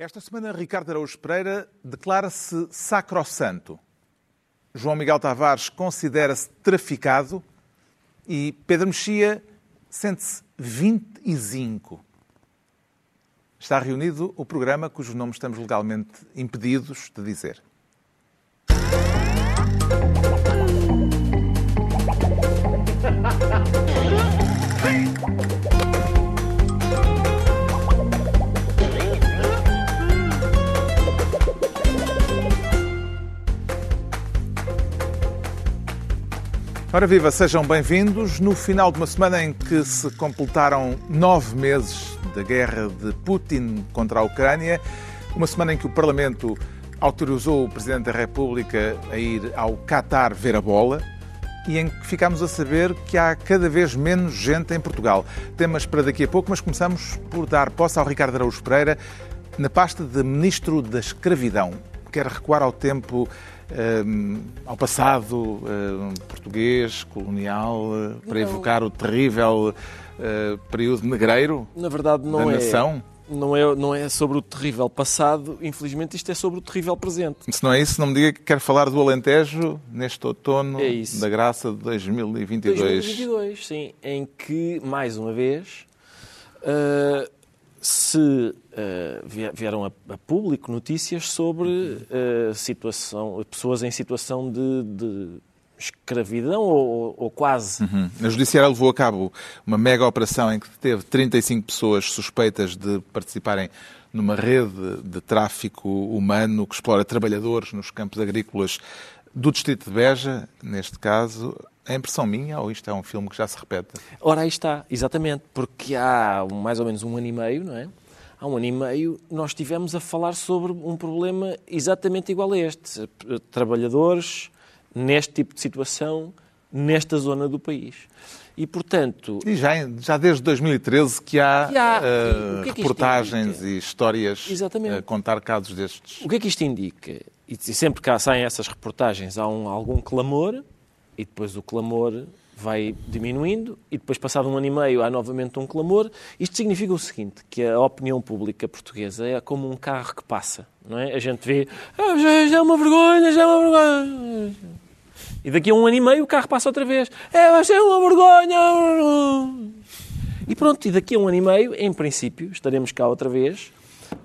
Esta semana, Ricardo Araújo Pereira declara-se sacrossanto. João Miguel Tavares considera-se traficado e Pedro Mexia sente-se 25. Está reunido o programa cujo nome estamos legalmente impedidos de dizer. Ora viva, sejam bem-vindos. No final de uma semana em que se completaram nove meses da guerra de Putin contra a Ucrânia, uma semana em que o Parlamento autorizou o Presidente da República a ir ao Qatar ver a bola e em que ficámos a saber que há cada vez menos gente em Portugal. Temas para daqui a pouco, mas começamos por dar posse ao Ricardo Araújo Pereira na pasta de Ministro da Escravidão. Quer recuar ao tempo um, ao passado um, português, colonial, uh, para não. evocar o terrível uh, período negreiro Na verdade, não da é, nação? Não é, não é sobre o terrível passado, infelizmente isto é sobre o terrível presente. Se não é isso, não me diga que quer falar do Alentejo neste outono é da graça de 2022. 2022, sim, em que, mais uma vez, uh, se uh, vieram a, a, público notícias sobre uh, situação, pessoas em situação de, de escravidão ou, ou quase. Uhum. A Judiciária levou a cabo uma mega operação em que teve 35 pessoas suspeitas de participarem numa rede de tráfico humano que explora trabalhadores nos campos agrícolas do distrito de Beja, neste caso. É impressão minha ou isto é um filme que já se repete? Ora, aí está, exatamente, porque há mais ou menos um ano e meio, não é? Há um ano e meio nós estivemos a falar sobre um problema exatamente igual a este. Trabalhadores neste tipo de situação, nesta zona do país. E, portanto... E já, já desde 2013 que há, que há uh, que é que reportagens e histórias Exatamente. a contar casos destes. O que é que isto indica? E sempre que saem essas reportagens há um, algum clamor e depois o clamor vai diminuindo e depois, passado um ano e meio, há novamente um clamor. Isto significa o seguinte, que a opinião pública portuguesa é como um carro que passa, não é? A gente vê, ah, já, já é uma vergonha, já é uma vergonha. E daqui a um ano e meio o carro passa outra vez. É, vai ser uma vergonha. E pronto, e daqui a um ano e meio, em princípio, estaremos cá outra vez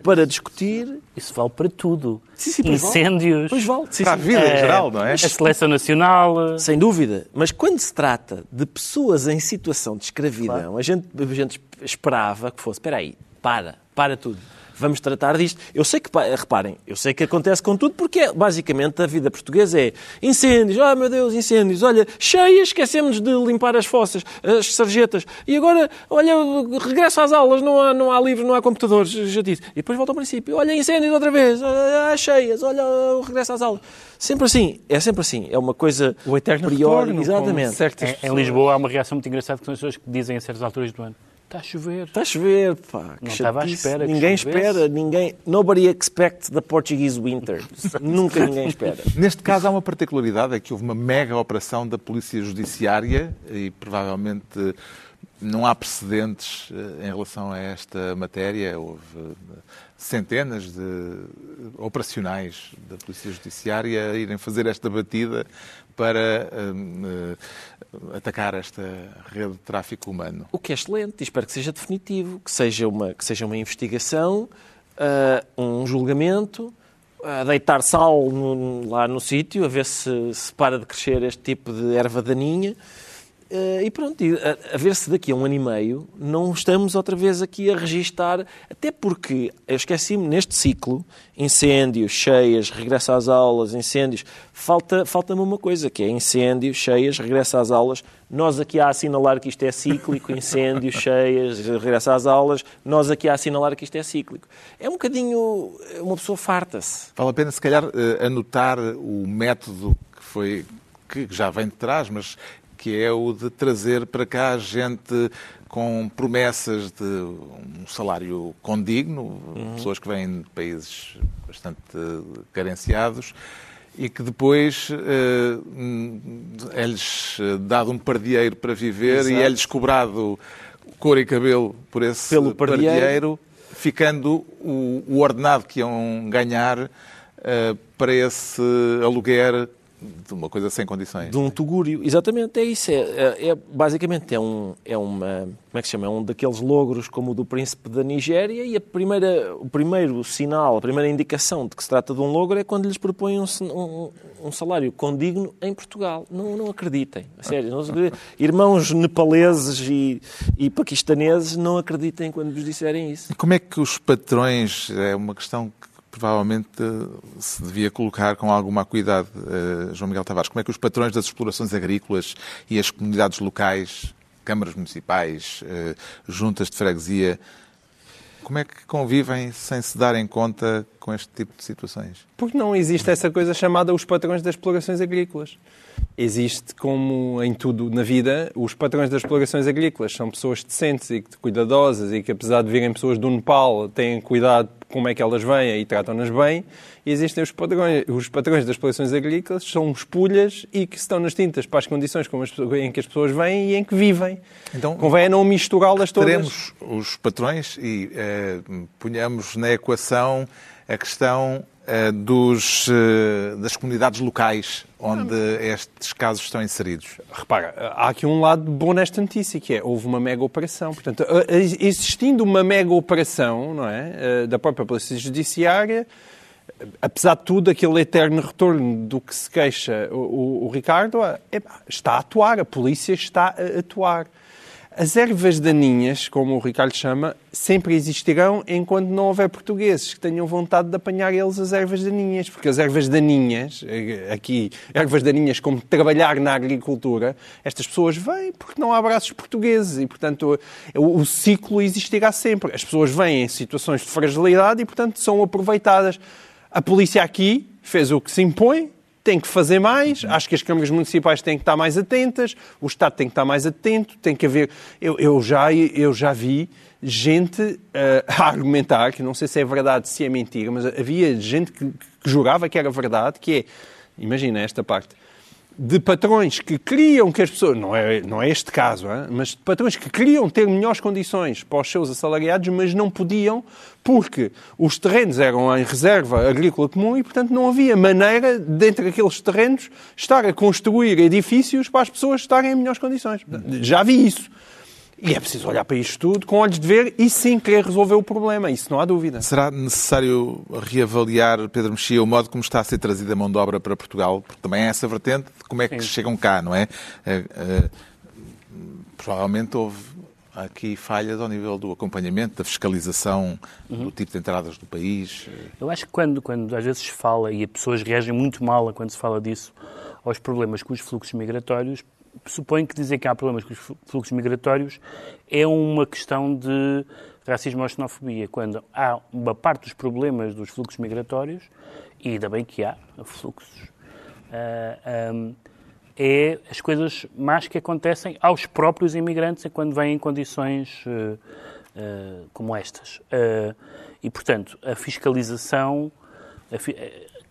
para discutir. Isso vale para tudo. Sim, sim, Incêndios. Pois vale. Sim, para a vida é, em geral, não é? A seleção nacional. Sem dúvida. Mas quando se trata de pessoas em situação de escravidão, claro. a, gente, a gente esperava que fosse. Espera aí, para, para tudo vamos tratar disto. Eu sei que, reparem, eu sei que acontece com tudo porque é, basicamente a vida portuguesa é incêndios, oh meu Deus, incêndios, olha, cheias, esquecemos de limpar as fossas, as sarjetas, e agora, olha, regresso às aulas, não há, não há livros, não há computadores, já disse. E depois volta ao princípio, olha, incêndios outra vez, olha, cheias, olha, regresso às aulas. Sempre assim, é sempre assim, é uma coisa o eterno priori, retorno, exatamente. Em, em Lisboa há uma reação muito engraçada que são as pessoas que dizem a certas alturas do ano Está a chover. Está a chover, pá. Não estava à espera. Ninguém espera, ninguém. Nobody expects the Portuguese winter. Nunca ninguém espera. Neste caso há uma particularidade, é que houve uma mega operação da Polícia Judiciária e provavelmente não há precedentes eh, em relação a esta matéria. Houve eh, centenas de operacionais da Polícia Judiciária a irem fazer esta batida para uh, atacar esta rede de tráfico humano. O que é excelente, espero que seja definitivo, que seja uma, que seja uma investigação, uh, um julgamento, a deitar sal no, lá no sítio, a ver se, se para de crescer este tipo de erva daninha Uh, e pronto, a, ver se daqui a um ano e meio não estamos outra vez aqui a registar, até porque eu esqueci-me neste ciclo, incêndios, cheias, regresso às aulas, incêndios, falta, falta-me uma coisa, que é incêndios, cheias, regresso às aulas, nós aqui a assinalar que isto é cíclico, incêndios, cheias, regresso às aulas, nós aqui a assinalar que isto é cíclico. É um bocadinho, uma pessoa farta-se. Vale a pena se calhar eh, anotar o método que foi que já vem de trás, mas que é o de trazer para cá gente com promessas de um salário condigno, uhum. pessoas que vêm de países bastante carenciados e que depois eh, é-lhes dado um pardieiro para viver Exato. e é-lhes cobrado cor e cabelo por esse Pelo pardieiro. pardieiro ficando o, o ordenado que iam ganhar uh, para esse aluguer de uma coisa sem condições. De um tugúrio, exatamente, é isso. É, é, é, basicamente é, um, é uma, como é que se chama? É um daqueles logros como o do príncipe da Nigéria e a primeira, o primeiro sinal, a primeira indicação de que se trata de um logro é quando lhes propõem um, um, um salário condigno em Portugal. Não, não acreditem, a sério. Não, irmãos nepaleses e, e paquistaneses não acreditem quando vos disserem isso. Como é que os patrões, é uma questão que provavelmente se devia colocar com alguma acuidade, uh, João Miguel Tavares. Como é que os patrões das explorações agrícolas e as comunidades locais, câmaras municipais, uh, juntas de freguesia, como é que convivem sem se darem conta com este tipo de situações? Porque não existe essa coisa chamada os patrões das explorações agrícolas existe como em tudo na vida, os patrões das explorações agrícolas são pessoas decentes e cuidadosas e que apesar de virem pessoas do Nepal têm cuidado como é que elas vêm e tratam-nas bem. E existem os patrões, os patrões das explorações agrícolas, são espulhas e que estão nas tintas para as condições em que as pessoas vêm e em que vivem. Então, Convém não misturá-las todas. Teremos os patrões e eh, ponhamos na equação a questão eh, dos, eh, das comunidades locais onde estes casos estão inseridos? Repara, há aqui um lado bom nesta notícia, que é, houve uma mega operação. Portanto, existindo uma mega operação não é, da própria Polícia Judiciária, apesar de tudo, aquele eterno retorno do que se queixa o, o, o Ricardo, é, está a atuar, a polícia está a atuar. As ervas daninhas, como o Ricardo chama, sempre existirão enquanto não houver portugueses que tenham vontade de apanhar eles as ervas daninhas. Porque as ervas daninhas, eh, aqui, ervas daninhas como trabalhar na agricultura, estas pessoas vêm porque não há braços portugueses e, portanto, o, o ciclo existirá sempre. As pessoas vêm em situações de fragilidade e, portanto, são aproveitadas. A polícia aqui fez o que se impõe, tem que fazer mais, acho que as câmaras municipais têm que estar mais atentas, o Estado tem que estar mais atento, tem que haver. Eu, eu já, eu já vi gente uh, a argumentar, que não sei se é verdade, se é mentira, mas havia gente que, que jurava que era verdade, que é, imagina esta parte, de patrões que queriam que as pessoas, não é, não é este caso, hein? mas de patrões que queriam ter melhores condições para os seus assalariados, mas não podiam porque os terrenos eram em reserva agrícola comum e, portanto, não havia maneira, dentro daqueles terrenos, estar a construir edifícios para as pessoas estarem em melhores condições. Já vi isso. E é preciso olhar para isto tudo com olhos de ver e sim querer resolver o problema, isso não há dúvida. Será necessário reavaliar, Pedro Mexia, o modo como está a ser trazida a mão de obra para Portugal? Porque também é essa vertente de como é que sim. chegam cá, não é? é, é provavelmente houve aqui falhas ao nível do acompanhamento, da fiscalização uhum. do tipo de entradas do país. Eu acho que quando, quando às vezes se fala, e as pessoas reagem muito mal quando se fala disso, aos problemas com os fluxos migratórios, suponho que dizer que há problemas com os fluxos migratórios é uma questão de racismo ou xenofobia, quando há uma parte dos problemas dos fluxos migratórios, e ainda bem que há fluxos, ah, é as coisas más que acontecem aos próprios imigrantes quando vêm em condições uh, uh, como estas. e, portanto, a fiscalização,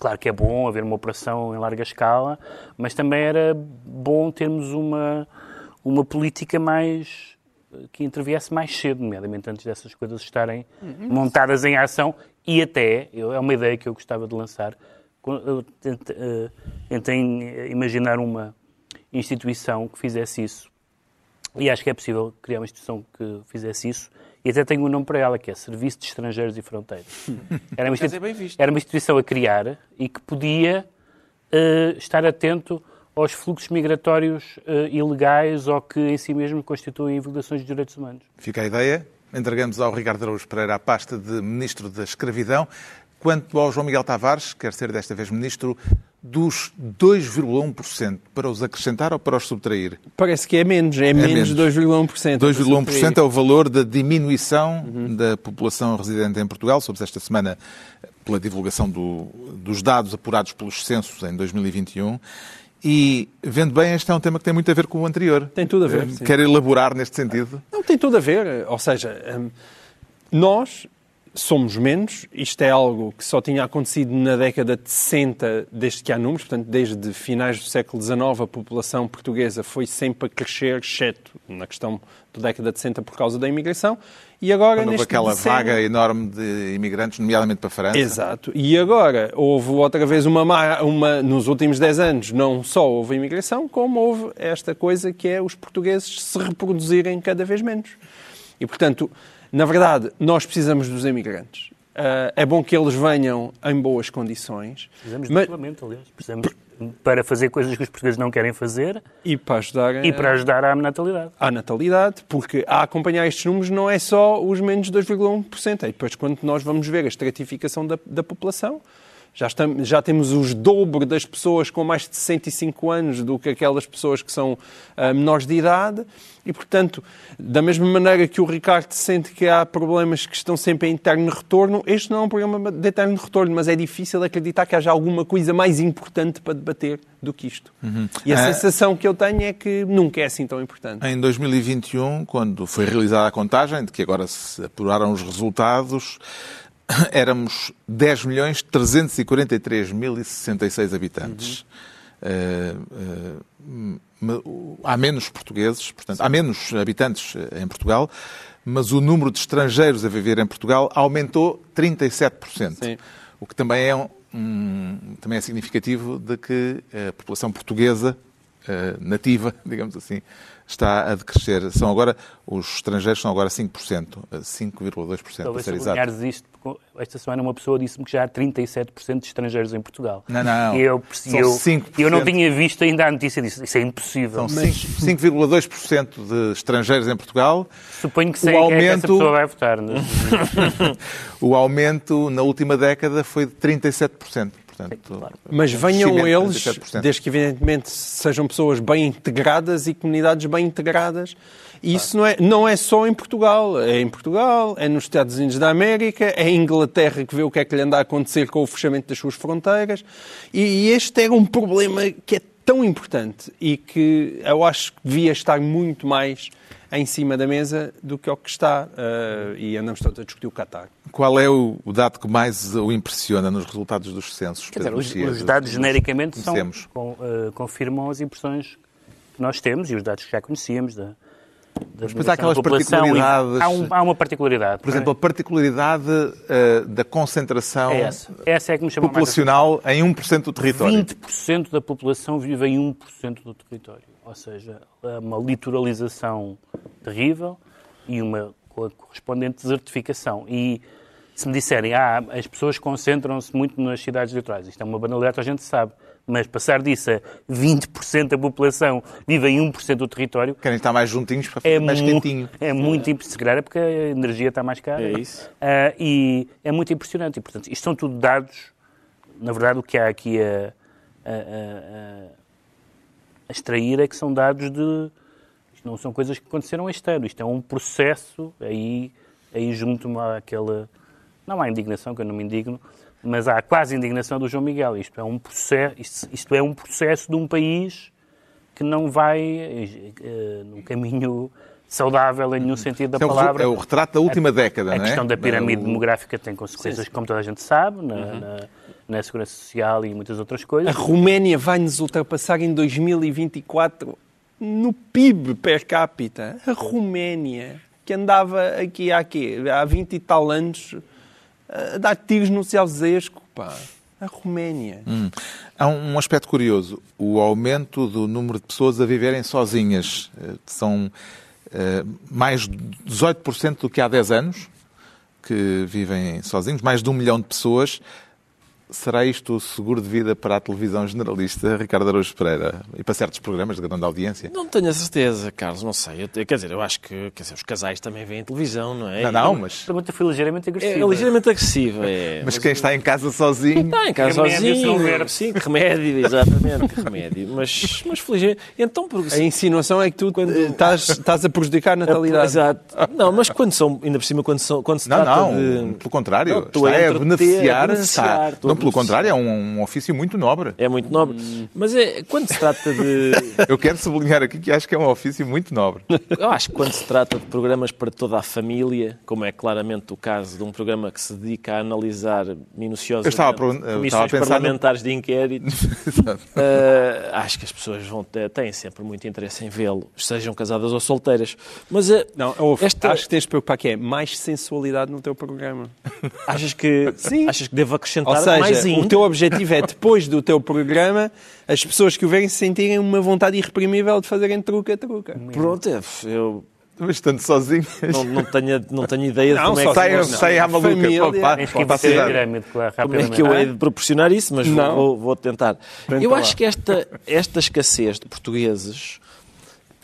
Claro que é bom haver uma operação em larga escala, mas também era bom termos uma, uma política mais que interviesse mais cedo, nomeadamente antes dessas coisas estarem uhum. montadas em ação. E até, é uma ideia que eu gostava de lançar, eu eh, tentei imaginar uma instituição que fizesse isso. E acho que é possível criar uma instituição que fizesse isso e até tenho um nome para ela, que é Serviço de Estrangeiros e Fronteiras. Era uma, era uma instituição a criar e que podia uh, estar atento aos fluxos migratórios uh, ilegais ou que em si mesmo constituem violações de direitos humanos. Fica a ideia. Entregamos ao Ricardo Araújo Pereira a pasta de Ministro da Escravidão. Quanto ao João Miguel Tavares, quer ser desta vez Ministro dos 2,1% para os acrescentar ou para os subtrair? Parece que é menos, é, é menos de 2,1%. 2,1% é o valor da diminuição uhum. da população residente em Portugal, soube esta semana pela divulgação do, dos dados apurados pelos censos em 2021. E, vendo bem, este é um tema que tem muito a ver com o anterior. Tem tudo a ver. Quer elaborar neste sentido? Não, tem tudo a ver. Ou seja, hum, nós somos menos. Isto é algo que só tinha acontecido na década de 60, desde que há números. Portanto, desde finais do século XIX, a população portuguesa foi sempre a crescer, exceto na questão da década de 60 por causa da imigração. E agora, Quando houve aquela decénio- vaga enorme de imigrantes, nomeadamente para a França. Exato. E agora houve outra vez uma, ma- uma nos últimos 10 anos, não só houve imigração, como houve esta coisa que é os portugueses se reproduzirem cada vez menos. E, portanto, na verdade, nós precisamos dos imigrantes. Ah, é bom que eles venham em boas condições. Precisamos mas- duplamente, aliás. Precisamos para fazer coisas que os portugueses não querem fazer e para ajudar a- e para ajudar à natalidade. à natalidade, porque a acompanhar estes números não é só os menos 2,1%. É depois quando nós vamos ver a estratificação da, da população, já, estamos, já temos os dobro das pessoas com mais de 65 anos do que aquelas pessoas que são ah, menores de idade. E, portanto, da mesma maneira que o Ricardo sente que há problemas que estão sempre em eterno retorno, este não é um problema de eterno retorno, mas é difícil acreditar que haja alguma coisa mais importante para debater do que isto. E a Ah. sensação que eu tenho é que nunca é assim tão importante. Em 2021, quando foi realizada a contagem, de que agora se apuraram os resultados, éramos 10 milhões 343 mil e 66 habitantes. Eh, ma- o- há menos portugueses, portanto, há menos habitantes eh, em Portugal, mas o número de estrangeiros a viver em Portugal aumentou 37%. Sim. O que também é, um- um- também é significativo de que a população portuguesa nativa, digamos assim, está a decrescer. São agora, os estrangeiros são agora 5%, eh, 5,2% para Talvez ser exato. isto, porque esta semana uma pessoa disse-me que já há 37% de estrangeiros em Portugal. Não, não. E eu, eu, 5%. eu não tinha visto ainda a notícia disso. Isso é impossível. São 5 5,2% de estrangeiros em Portugal. Suponho que O sei quem é que essa aumento- pessoa vai votar. né? O aumento na última década foi de 37%. Portanto, claro. Mas venham de eles, 37%. desde que evidentemente sejam pessoas bem integradas e comunidades bem integradas. E isso não é, não é só em Portugal. É em Portugal, é nos Estados Unidos da América, é em Inglaterra que vê o que é que lhe anda a acontecer com o fechamento das suas fronteiras. E, e este era um problema que é tão importante e que eu acho que devia estar muito mais em cima da mesa do que o que está. eh, e andamos todos a discutir o Qatar. Qual é o, o dado que mais o impressiona nos resultados dos censos? Quer dizer, os, Mexia, os dos- dados dos- genericamente são, com- eh, confirmam as impressões que nós temos e os dados que já conhecíamos da, da depois há aquelas particularidades. Há, um- há uma particularidade. Por exemplo, a particularidade eh, da concentração é essa. Essa é que me chamou mais a populacional em 1% do território. 20% da população vive em 1% do território. Ou seja, é uma litoralização terrível e uma co- correspondente desertificação. E se me disserem, ah, as pessoas concentram-se muito nas cidades litorais, isto é uma banalidade, a gente sabe. Mas passar disso a 20% da população vive em 1% do território Querem estar mais juntinhos para é, ficar mais mu- quentinho. é muito impressionante. Se calhar é porque a energia está mais cara. É isso. Ah, e é muito impressionante. E, portanto, isto são tudo dados. Na verdade, o que há aqui a, a- a- a extrair é que são dados de. Isto não são coisas que aconteceram este ano. Isto é um processo. Aí, aí junto-me àquela. Não há indignação, que eu não me indigno, mas há quase indignação do João Miguel. Isto é um processo, isto, isto é um processo de um país que não vai eh, num caminho saudável em nenhum sentido da é palavra. É o retrato da última década, A não é? questão da pirâmide O- demográfica tem consequências, como toda a gente sabe, na, Uhum. na, na segurança social e muitas outras A coisas. Roménia vai nos ultrapassar em 2024 no PIB per capita. A Roménia, que andava aqui há, quê? há 20 e tal anos a dar tiros no Ceausescu, pá. A Roménia. Hum. Há um aspecto curioso. O aumento do número de pessoas a viverem sozinhas. Eh, São eh, mais de 18% do que há 10 anos que vivem sozinhos, mais de um milhão de pessoas. Será isto o seguro de vida para a televisão generalista, Ricardo Araújo Pereira, e para certos programas de grande audiência? Não tenho a certeza, Carlos, não sei. Eu- quer dizer, eu acho que quer dizer, os casais também veem televisão, não é? Não, não, mas, A pergunta foi ligeiramente É, agressiva. é ligeiramente agressiva. É. mas quem está em casa sozinho... Está em casa Remédio, não sozinho. Sim, que remédio, exatamente, que remédio. Mas, mas felizmente. Então, por A insinuação é que tu eh, estás, estás a prejudicar a natalidade. Exato. Não, mas quando são, ainda por cima, quando, são, quando se Não, trata não, de. pelo contrário, Não, estou está a entreter, beneficiar, a beneficiar, está. a Não pelo contrário, é um, um ofício muito nobre. É muito nobre. Mas é, quando se trata de. Eu quero sublinhar aqui que acho que é um ofício muito nobre. Eu acho que quando se trata de programas para toda a família, como é claramente o caso de um programa que se dedica a analisar minuciosamente Eu estava a pergun- eu comissões estava a pensar no- parlamentares de inquérito, eh, acho que as pessoas vão ter, têm sempre muito interesse em vê-lo, sejam casadas ou solteiras. Mas eh, Não, houve. esta, acho que tens de preocupar que é mais sensualidade no teu programa. achas que Sim. achas que devo acrescentar Ou seja, mais o teu objetivo é, depois do teu programa, as pessoas que o verem sentirem uma vontade irreprimível de fazerem truca-truca. Pronto, é, eu Mas estando sozinho. não, não, tenho, não tenho ideia de Não, como é que Sai, Não, sai à maluca. Família. Pá, pá, Tens que a pirâmide, claro, Como é que eu hei de proporcionar isso, mas vou, vou tentar. Tenta eu lá. acho que esta, esta escassez de portugueses,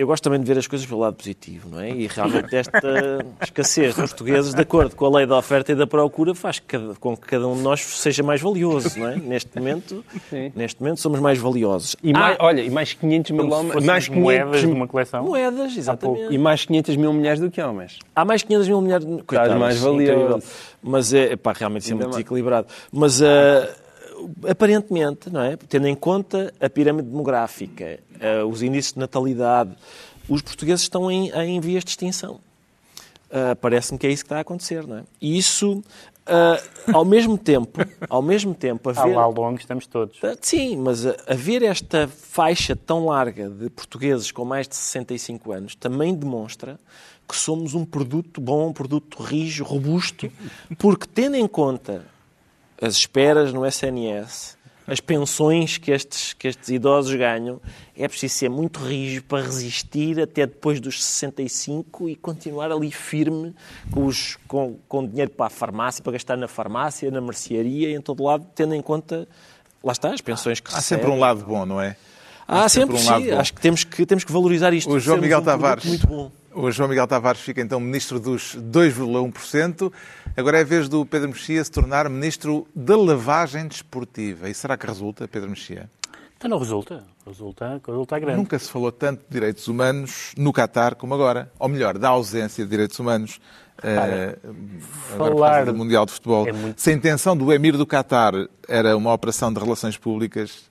eu gosto também de ver as coisas pelo lado positivo, não é? E realmente esta escassez de portugueses, de acordo com a lei da oferta e da procura, faz com que cada um de nós seja mais valioso, não é? Neste momento, Sim. neste momento somos mais valiosos. E Há mais, olha, e mais 500 mil homens, mais moedas 500, de uma coleção. moedas, exatamente. e mais 500 mil mulheres do que homens. Há mais 500 mil mulheres. Coitadas, mais valioso. incrível. Mas é, pá, realmente isso é muito mais. desequilibrado. Mas ah, aparentemente, não é? Tendo em conta a pirâmide demográfica, ah, os índices de natalidade, os portugueses estão em, em vias de extinção. Ah, Parece-me que é isso que está a acontecer, não é? E isso, ah, ao mesmo tempo, ao mesmo tempo, haver... lá longo estamos todos. Sim, mas a- haver esta faixa tão larga de portugueses com mais de 65 anos também demonstra que somos um produto bom, um produto rijo, robusto, porque tendo em conta as esperas no SNS, as pensões que estes, que estes idosos ganham, é preciso ser muito rijo para resistir até depois dos 65 e continuar ali firme com, os, com, com dinheiro para a farmácia, para gastar na farmácia, na mercearia, em todo lado, tendo em conta, lá está, as pensões que Há recebe. sempre um lado bom, não é? Há sempre, um lado sim. bom. Acho que temos que, temos que valorizar isto. O João Miguel um Tavares. Muito bom. O João Miguel Tavares fica então ministro dos 2,1%. Agora é a vez do Pedro Mexia se tornar ministro da lavagem desportiva. E será que resulta, Pedro Mexia? Então não resulta. Resulta, resulta grande. Nunca se falou tanto de direitos humanos no Qatar como agora. Ou melhor, da ausência de direitos humanos. eh, agora por falar do Mundial de Futebol. é muito- Se a intenção do Emir do Qatar era uma operação de relações públicas,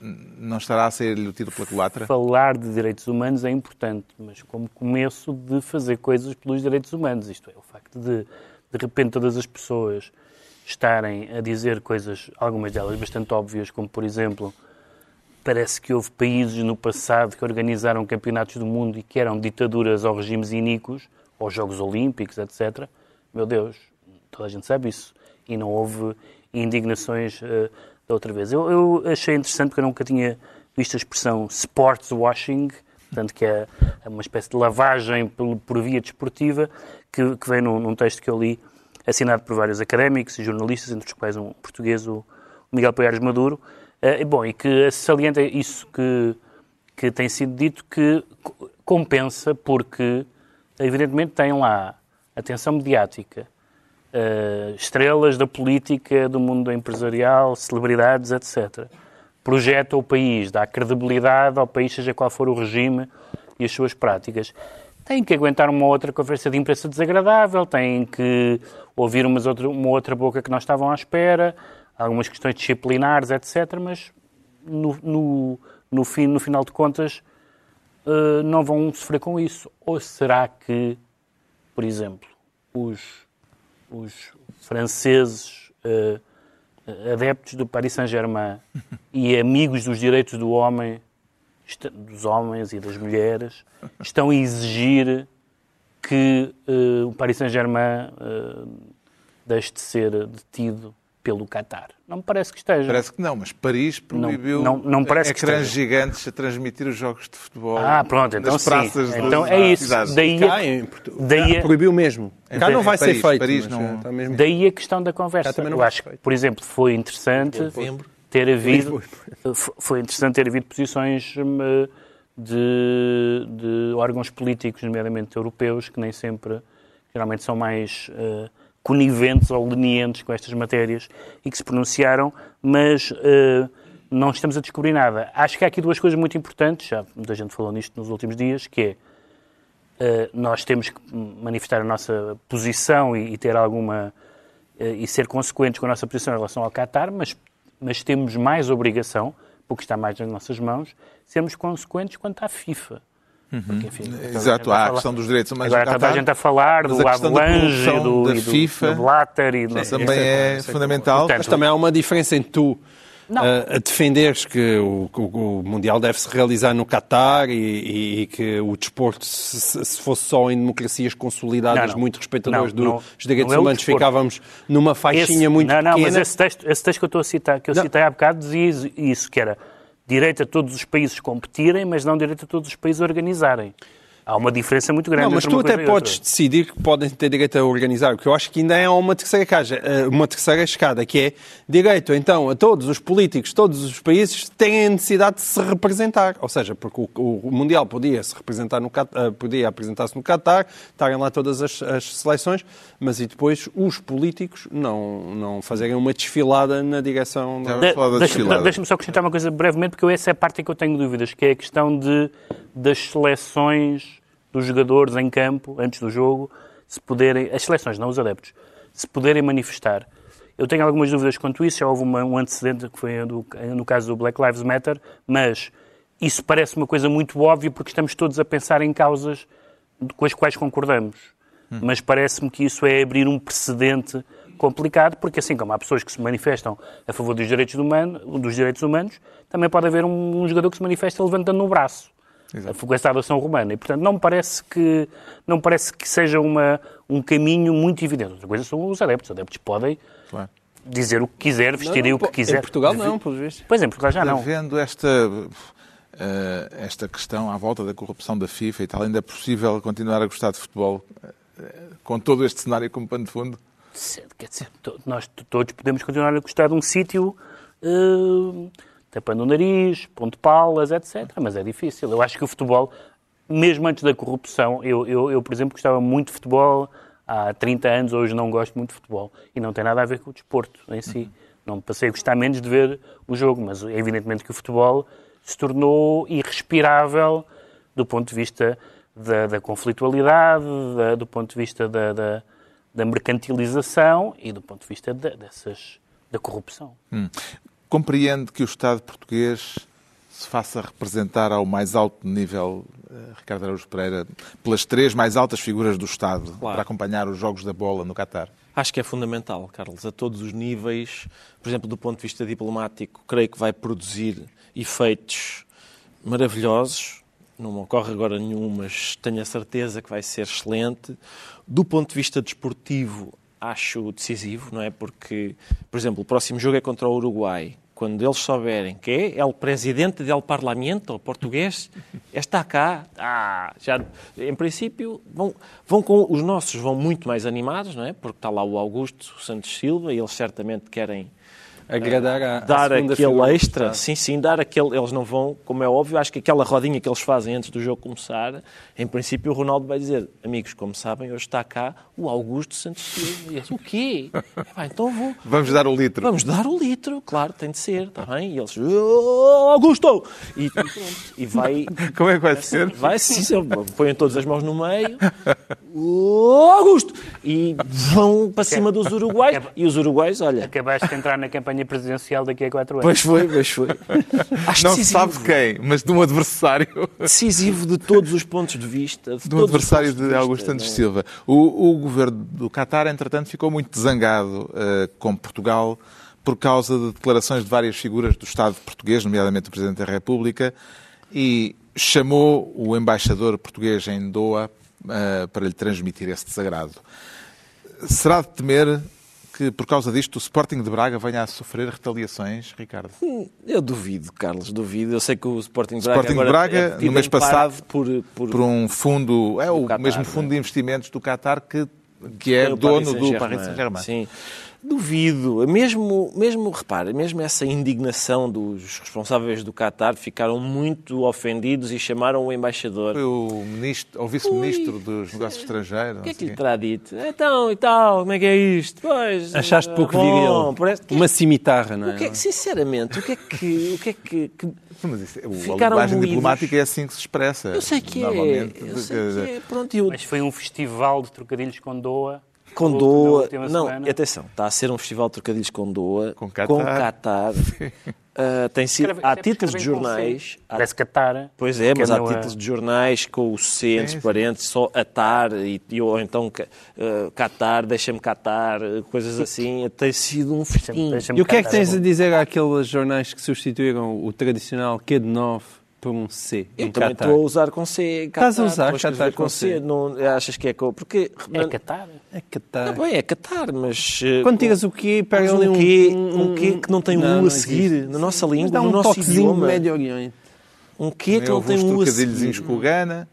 não estará a sair-lhe o pela culatra? Falar de direitos humanos é importante, mas como começo de fazer coisas pelos direitos humanos. Isto é, o facto de, de repente, todas as pessoas estarem a dizer coisas, algumas delas bastante óbvias, como, por exemplo, parece que houve países no passado que organizaram campeonatos do mundo e que eram ditaduras ou regimes iníquos, ou Jogos Olímpicos, etc. Meu Deus, toda a gente sabe isso. E não houve indignações eh, da outra vez. Eu, eu achei interessante porque eu nunca tinha visto a expressão sports washing, portanto que é, é uma espécie de lavagem por, por via desportiva, que, que vem num, num texto que eu li, assinado por vários académicos e jornalistas, entre os quais um português, o Miguel Poiares Maduro. Eh, bom, e que salienta isso que, que tem sido dito, que co- compensa porque, evidentemente, tem lá atenção mediática, eh, estrelas da política, do mundo empresarial, celebridades, etc. Projeta o país, dá credibilidade ao país, seja qual for o regime e as suas práticas. Tem que aguentar uma outra conversa de imprensa desagradável, tem que ouvir umas outra, uma outra boca que não estavam à espera, algumas questões disciplinares, etc. Mas no, no, no, fim, no final de contas eh, não vão sofrer com isso. Ou será que, por exemplo, os, os franceses eh, adeptos do Paris Saint-Germain e amigos dos direitos do homem, dos homens e das mulheres, estão a exigir que eh, o Paris Saint-Germain eh, deixe de ser detido pelo Qatar. Não me parece que esteja. Parece que não, mas Paris proibiu não- não parece que ecrãs gigantes a transmitir os jogos de futebol Ah, pronto, então nas sim. praças Então das é isso. cidades. Daí, Cá em Portugal. daí, Cá proibiu mesmo. Cá não vai Paris, ser feito. Paris não- eh, está mesmo- daí a questão da conversa. Não Eu acho que, por exemplo, foi interessante ter havido, foi interessante ter havido posições hum, de, de órgãos políticos, nomeadamente europeus, que nem sempre, geralmente são mais eh, coniventes ou lenientes com estas matérias e que se pronunciaram, mas eh, não estamos a descobrir nada. Acho que há aqui duas coisas muito importantes, já muita gente falou nisto nos últimos dias, que é Uh, nós temos que manifestar a nossa posição e, e ter alguma uh, e ser consequentes com a nossa posição em relação ao Qatar, mas mas temos mais obrigação, porque está mais nas nossas mãos, sermos consequentes quanto à FIFA. Porque, enfim, a Exato, a há a falar- questão dos direitos humanos Agora toda a gente a falar do a da Avalanche, corrupção do, da e do, FIFA do Blatter e do... também é fundamental. Portanto, Mas também há uma diferença entre tu Não. uh, a defenderes que o, o- o Mundial deve se realizar no Qatar e, e- e que o desporto, se, se- se fosse só em democracias consolidadas, Não, não. muito respeitadores Não, não. dos direitos Não é humanos, ficávamos numa faixinha Esse- muito não, não, pequena. mas esse texto, esse texto que eu estou a citar, que eu Não. citei há bocado, dizia isso- isso, que era direito a todos os países competirem, mas não direito a todos os países organizarem. Há uma diferença muito grande Não, mas entre tu uma até coisa podes outra. decidir que podem ter direito a organizar, o que eu acho que ainda é uma terceira caixa, eh, uma terceira escada, que é direito, então, a todos os políticos, todos os países têm a necessidade de se representar. Ou seja, porque o, o Mundial podia se representar no eh, podia apresentar-se no Qatar, estarem lá todas as, as seleções, mas e depois os políticos não, não fazerem uma desfilada na direção da... Da De- Deixa-me desfilada. deixa-me só acrescentar uma coisa brevemente, porque essa é a parte em que eu tenho dúvidas, que é a questão de, das seleções dos jogadores em campo, antes do jogo, se poderem, as seleções, não os adeptos, se poderem manifestar. Eu tenho algumas dúvidas quanto a isso, já houve uma- um antecedente que foi do- no caso do Black Lives Matter, mas isso parece uma coisa muito óbvia porque estamos todos a pensar em causas com as quais concordamos. Mas parece-me que isso é abrir um precedente complicado, porque assim como há pessoas que se manifestam a favor dos direitos, do humano- dos direitos humanos, também pode haver um, um jogador que se manifesta levantando no braço. Com essa adoção romana. E, portanto, não me parece que, não me parece que seja uma, um caminho muito evidente. Outra coisa são os adeptos. Os adeptos podem Claro. dizer o que quiser, vestirem o que quiser. Em Portugal não, pelos vistos. Pois, em Portugal já não. Havendo esta, eh, esta questão à volta da corrupção da FIFA e tal, ainda é possível continuar a gostar de futebol eh, com todo este cenário como pano de fundo? Quer dizer, to- nós todos podemos continuar a gostar de um sítio eh, tapando o nariz, ponto palas, etc. Mas é difícil. Eu acho que o futebol, mesmo antes da corrupção, eu, eu, eu, por exemplo, gostava muito de futebol há 30 anos, hoje não gosto muito de futebol. E não tem nada a ver com o desporto em si. Não passei a gostar menos de ver o jogo, mas é evidentemente que o futebol se tornou irrespirável do ponto de vista da, da conflitualidade, da- do ponto de vista da, da, da mercantilização e do ponto de vista dessas, da corrupção. Compreende que o Estado português se faça representar ao mais alto nível, eh, Ricardo Araújo Pereira, pelas três mais altas figuras do Estado Claro. para acompanhar os Jogos da Bola no Qatar? Acho que é fundamental, Carlos, a todos os níveis. Por exemplo, do ponto de vista diplomático, creio que vai produzir efeitos maravilhosos. Não me ocorre agora nenhum, mas tenho a certeza que vai ser excelente. Do ponto de vista desportivo, acho decisivo, não é? Porque, por exemplo, o próximo jogo é contra o Uruguai. Quando eles souberem que é o presidente del Parlamento português, está cá. Ah, já, em princípio, vão, vão com, os nossos vão muito mais animados, não é? Porque está lá o Augusto Santos Silva e eles certamente querem Agradar a, dar aquele figura extra, sim, sim, dar aquele. Eles não vão, como é óbvio, acho que aquela rodinha que eles fazem antes do jogo começar, em princípio o Ronaldo vai dizer: Amigos, como sabem, hoje está cá o Augusto Santos Silva. E eles, o quê? "Epá, então vou. Vamos dar o litro. Vamos dar o litro, claro, tem de ser, está bem? E eles, "Oh, Augusto! E, e pronto, e vai, Como é que vai ser? vai sim, sim, põem todas as mãos no meio, "Oh, Augusto! E vão para cima dos uruguais, e os uruguais, olha, Acabaste de entrar na campanha presidencial daqui a quatro anos. Pois foi, pois foi. Acho Não se decisivo, sabe de quem, mas de um adversário. decisivo de todos os pontos de vista. De de um adversário de vista, Augusto Santos não é? Silva. O, o governo do Qatar, entretanto, ficou muito zangado eh, com Portugal por causa de declarações de várias figuras do Estado português, nomeadamente o Presidente da República, e chamou o embaixador português em Doha eh, para lhe transmitir esse desagrado. Será de temer que, por causa disto, o Sporting de Braga venha a sofrer retaliações, Ricardo? Eu duvido, Carlos, duvido. Eu sei que o Sporting de Braga, Sporting de Braga, é no mês passado, por, por, Por um fundo, é o Qatar, mesmo não é? fundo de investimentos do Qatar que, que é o dono do. Paris Saint-Germain. Sim. Duvido. Mesmo, mesmo, repare, mesmo essa indignação dos responsáveis do Qatar ficaram muito ofendidos e chamaram o embaixador. Foi o ministro, ou vice-ministro dos negócios estrangeiros. O que é que lhe terá dito? Então, e tal, como é que é isto? Pois, Achaste pouco bom, viril. parece- que- Uma cimitarra, não é? O que é sinceramente, o que é que, o que, é que, que- Mas isso, é- o- a Ficaram linguagem moídos. diplomática é assim que se expressa. eu sei que é, Normalmente, eu sei que é, pronto, eu, Mas foi um festival de trocadilhos com Doa. Com Doa. Não, semana. atenção, está a ser um festival de trocadilhos com Doa. Com Qatar. Com Qatar. Ah, tem sido, Escreve- há é títulos de jornais. Há- Parece Qatar. Pois é, mas que há títulos de jornais com o C entre sim. parênteses, só atar, e, e- ou então ah, Qatar, deixa-me catar, coisas assim. Tem sido um festim. E o que é que Qatar, tens a dizer àqueles jornais que substituíram o tradicional Q de 9 por um C? Eu em também Qatar? estou a usar com C. Qatar, Estás a usar Qatar com com C. C? Não, achas que é com... Porque... É Qatar. É Qatar. Ah, bem, é Qatar, mas... eh, Quando tiras o quê, pega mas ali um um... quê, um quê que não tem um U a não seguir existe. na nossa Mas língua, dá no um nosso toquezinho idioma. Médio Oriente. Um quê que não tem um U a trocadilhos seguir. com o Gana.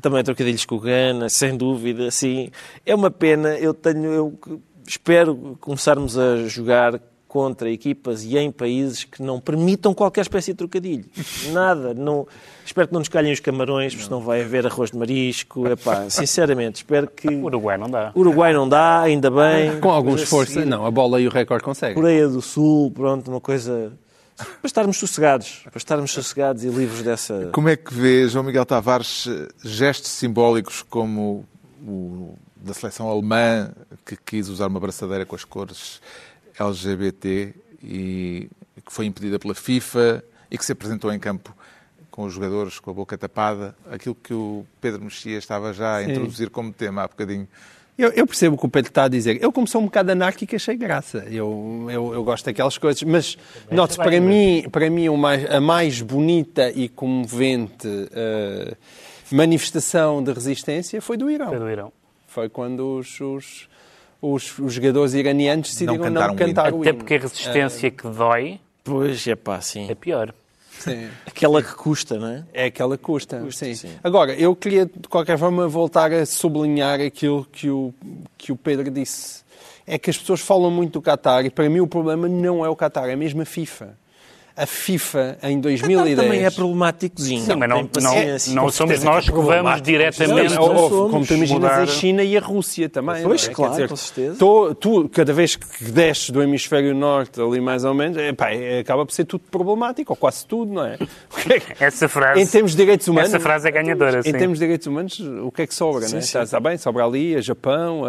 Também trocadilhos com o Gana, sem dúvida, sim. É uma pena, eu tenho, eu espero começarmos a jogar contra equipas e em países que não permitam qualquer espécie de trocadilho. Nada. Não, espero que não nos calhem os camarões, porque senão vai haver arroz de marisco. Epá, sinceramente, espero que... O Uruguai não dá. Uruguai não dá, ainda bem. Com alguns Mas a esforço. seguir, Não, a bola e o recorde conseguem. Coreia do Sul, pronto, uma coisa... Para estarmos sossegados, para estarmos sossegados e livres dessa... Como é que vê, João Miguel Tavares, eh, gestos simbólicos como o da seleção alemã, que quis usar uma braçadeira com as cores LGBT e que foi impedida pela FIFA e que se apresentou em campo com os jogadores com a boca tapada, aquilo que o Pedro Mexia estava já a Sim. introduzir como tema há bocadinho. Eu, eu percebo o que o Pedro está a dizer. Eu, como sou um bocado anárquico, achei graça. Eu, eu, eu gosto daquelas coisas. Mas, note, para mim, para mim mais- a mais bonita e comovente eh, manifestação de resistência foi do Irão. Foi do Irão. Foi quando os, os, os, os jogadores iranianos decidiram não cantaram cantar, o o Até hino. porque a resistência que dói Pois, é pá, sim. é pior. Sim. Aquela que custa, não é? É aquela que custa, Custa, sim. sim. Agora, eu queria, de qualquer forma, voltar a sublinhar aquilo que o, que o Pedro disse. É que as pessoas falam muito do Qatar e, para mim, o problema não é o Qatar, é mesmo a FIFA. A FIFA, em 2010... Também é problemáticozinho. Sim, mas não, não, não somos nós que vamos problemático. diretamente Não, Ou- ou, somos. como tu imaginas mudar- a China e a Rússia também. Pois, é? claro, dizer, com certeza. tô- tu, cada vez que desces do hemisfério norte, ali mais ou menos, epá, é, acaba por ser tudo problemático, ou quase tudo, não é? É Essa frase, em termos de direitos humanos... essa frase é ganhadora, Em sim. termos de direitos humanos, o que é que sobra, não é? Está, está bem, sobra ali a Japão,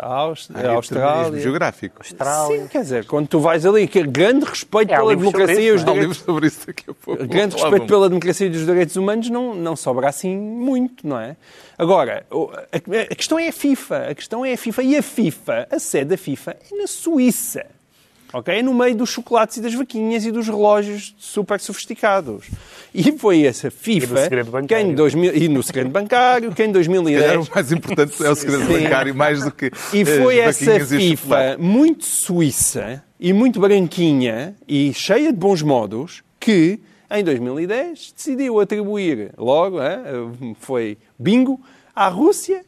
a, Áust- a Há Austrália... geográfico. Sim, quer dizer, quando tu vais ali, que grande respeito É, pela democracia e os não Há um livro direitos... sobre isso daqui a pouco. Grande respeito pela democracia e dos direitos humanos não, não sobra assim muito, não é? Agora, a, a questão é a FIFA. A questão é a FIFA. E a FIFA, a sede da FIFA, é na Suíça. Ok? No meio dos chocolates e das vaquinhas e dos relógios super sofisticados. E foi essa FIFA segredo que bancário. em 2000, e no segredo bancário, que em Se calhar 2010 o mais importante é o segredo Sim. bancário, mais do que E foi as essa e FIFA muito suíça e muito branquinha e cheia de bons modos que, em 2010, decidiu atribuir logo, é, foi bingo, à Rússia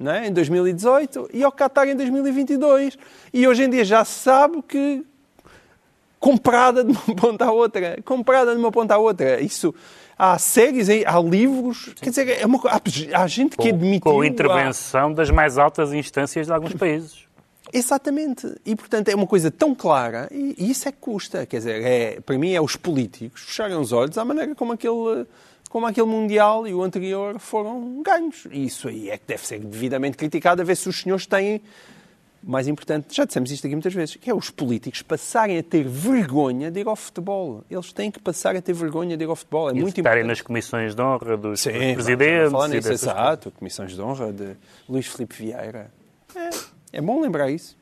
é, em 2018 e ao Qatar em 2022. E hoje em dia já se sabe que comprada de uma ponta à outra. Comprada de uma ponta à outra. Isso... Há séries, há livros, quer dizer, é uma, há, há gente que com, admitiu... com a há- intervenção das mais altas instâncias de alguns países. Exatamente. E, portanto, é uma coisa tão clara e, e isso é que custa. Quer dizer, é, para mim é os políticos fecharem os olhos à maneira como aquele, como aquele Mundial e o anterior foram ganhos. E isso aí é que deve ser devidamente criticado, a ver se os senhores têm... Mais importante, já dissemos isto aqui muitas vezes, que é os políticos passarem a ter vergonha de ir ao futebol. Eles têm que passar a ter vergonha de ir ao futebol. É E muito estarem importante. nas comissões de honra dos Sim, presidentes. Nisso, coisas. exato. Comissões de honra de Luís Filipe Vieira. É, é bom lembrar isso.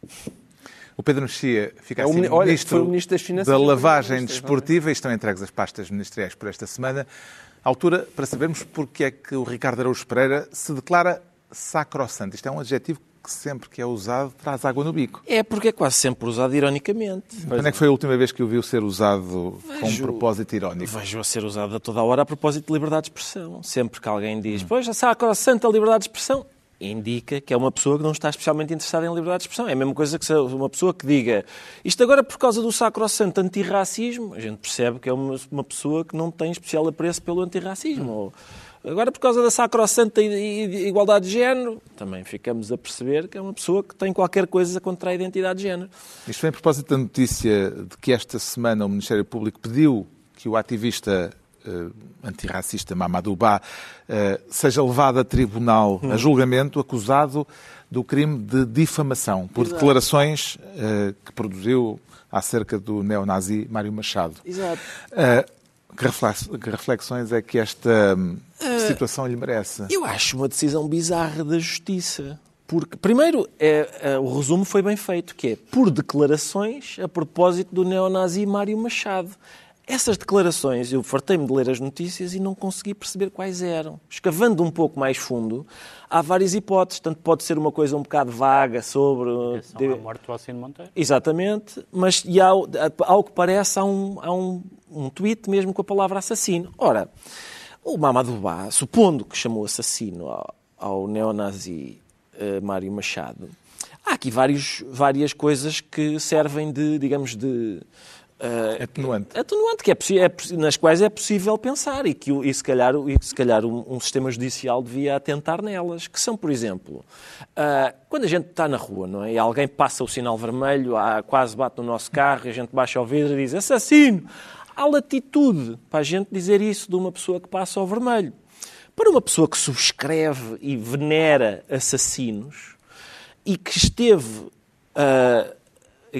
O Pedro Mexia fica É o assim olha, ministro, foi o ministro das Finanças da lavagem Ministro, desportiva e estão entregues as pastas ministeriais por esta semana. Altura para sabermos porque é que o Ricardo Araújo Pereira se declara sacrossanto. Isto é um adjetivo que sempre que é usado traz água no bico. É porque é quase sempre usado ironicamente. Quando é que foi a última vez que o viu ser usado com um Vejo- propósito irónico? Vejo a ser usado a toda a hora a propósito de liberdade de expressão. Sempre que alguém diz, pois, a sacrossanta liberdade de expressão, indica que é uma pessoa que não está especialmente interessada em liberdade de expressão. É a mesma coisa que se uma pessoa que diga isto agora por causa do sacrossanto antirracismo, a gente percebe que é uma, uma pessoa que não tem especial apreço pelo antirracismo. Ou, agora por causa da sacrossanta igualdade de género, também ficamos a perceber que é uma pessoa que tem qualquer coisa contra a identidade de género. Isto vem a propósito da notícia de que esta semana o Ministério Público pediu que o ativista antirracista Mamadou Ba eh, seja levado a tribunal, a julgamento, acusado do crime de difamação por Exato. declarações eh, que produziu acerca do neonazi Mário Machado. Exato. Eh, que reflexões é que esta hum, situação lhe merece? Eu acho uma decisão bizarra da Justiça. Porque, primeiro, é, é, o resumo foi bem feito, que é por declarações a propósito do neonazi Mário Machado. Essas declarações, eu fartei-me de ler as notícias e não consegui perceber quais eram. Escavando um pouco mais fundo, há várias hipóteses. Tanto pode ser uma coisa um bocado vaga sobre... Atenção à morte do Alcino Monteiro. Exatamente, mas e ao, ao que parece há, um, há um, um tweet mesmo com a palavra assassino. Ora, o Mamadou Ba, supondo que chamou assassino ao, ao neonazi eh, Mário Machado, há aqui vários, várias coisas que servem de, digamos, de... eh, Atenuante. atenuante, que é, é nas quais é possível pensar e que e se calhar, e se calhar um, um sistema judicial devia atentar nelas, que são, por exemplo, ah, quando a gente está na rua não é? e alguém passa o sinal vermelho, ah, quase bate no nosso carro, e a gente baixa o vidro e diz assassino. Há latitude para a gente dizer isso de uma pessoa que passa ao vermelho. Para uma pessoa que subscreve e venera assassinos e que esteve e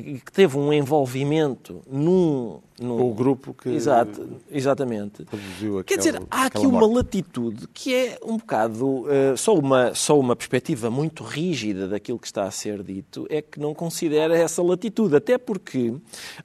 que teve um envolvimento num, num o grupo que Exato, exatamente. produziu Quer dizer, há aqui uma morte. latitude que é um bocado eh, só uma só uma perspectiva muito rígida daquilo que está a ser dito é que não considera essa latitude, até porque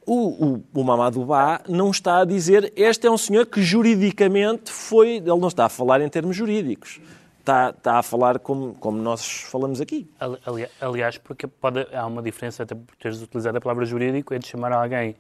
o, o, o Mamadou Ba não está a dizer este é um senhor que juridicamente foi, ele não está a falar em termos jurídicos. Está, está a falar como, como nós falamos aqui. Ali- ali- Aliás, porque pode, há uma diferença, até por teres utilizado a palavra jurídico, é de chamar alguém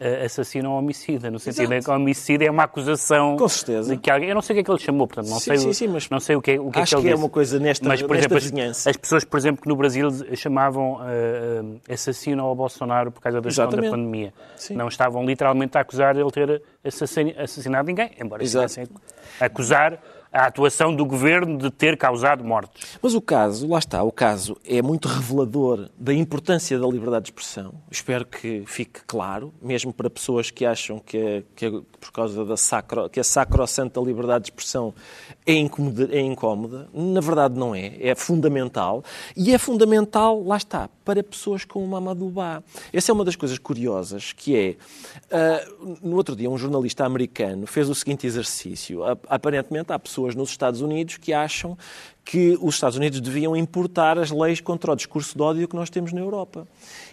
eh, assassino ou homicida, no sentido Exato. em que homicídio é uma acusação Com certeza. de que alguém. Eu não sei o que é que ele chamou, portanto, não Sim, sei, sim, o- sim, mas não sei o que, é- o que é acho que ele que é disse. uma coisa nesta- mas, por nesta exemplo, as- vizinhança. as pessoas, por exemplo, que no Brasil chamavam eh, assassino ao Bolsonaro por causa da gestão da pandemia. Sim. Não estavam literalmente a acusar ele ter assassin- assassinado ninguém, embora estivessem a acusar a atuação do governo de ter causado mortes. Mas o caso, lá está, o caso é muito revelador da importância da liberdade de expressão. Espero que fique claro, mesmo para pessoas que acham que, que é por causa da sacro, que a sacrossanta liberdade de expressão é incómoda, é incómoda. Na verdade não é, é fundamental. E é fundamental, lá está, para pessoas como Mamadou Ba. Essa é uma das coisas curiosas, que é, ah, no outro dia um jornalista americano fez o seguinte exercício. Aparentemente há pessoas nos Estados Unidos que acham que os Estados Unidos deviam importar as leis contra o discurso de ódio que nós temos na Europa.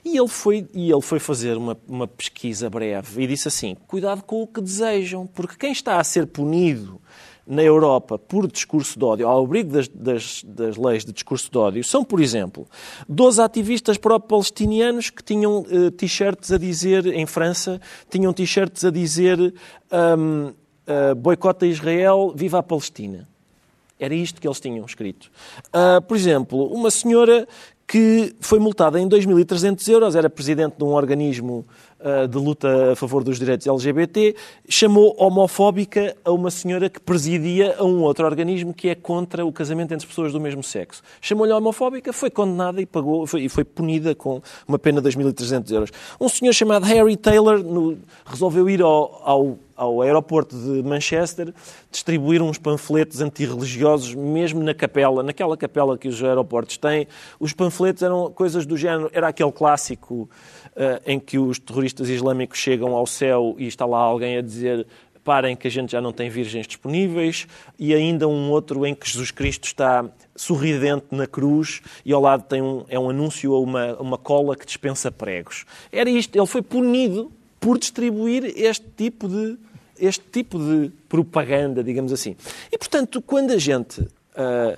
E ele foi, e ele foi fazer uma, uma pesquisa breve e disse assim: cuidado com o que desejam, porque quem está a ser punido na Europa por discurso de ódio, ao abrigo das, das, das leis de discurso de ódio, são, por exemplo, 12 ativistas pró-palestinianos que tinham eh, t-shirts a dizer, em França, tinham t-shirts a dizer hum, eh, boicota Israel, viva a Palestina. Era isto que eles tinham escrito. Ah, por exemplo, uma senhora que foi multada em 2.300 euros, era presidente de um organismo ah, de luta a favor dos direitos LGBT, chamou homofóbica a uma senhora que presidia a um outro organismo que é contra o casamento entre pessoas do mesmo sexo. Chamou-lhe homofóbica, foi condenada e pagou foi, foi punida com uma pena de 2.300 euros. Um senhor chamado Harry Taylor no- resolveu ir ao, ao ao aeroporto de Manchester distribuir uns panfletos antirreligiosos, mesmo na capela, naquela capela que os aeroportos têm. Os panfletos eram coisas do género, era aquele clássico eh, em que os terroristas islâmicos chegam ao céu e está lá alguém a dizer parem que a gente já não tem virgens disponíveis, e ainda um outro em que Jesus Cristo está sorridente na cruz e ao lado tem um, é um anúncio a uma, uma cola que dispensa pregos. Era isto, ele foi punido por distribuir este tipo de este tipo de propaganda, digamos assim. E portanto, quando a gente ah,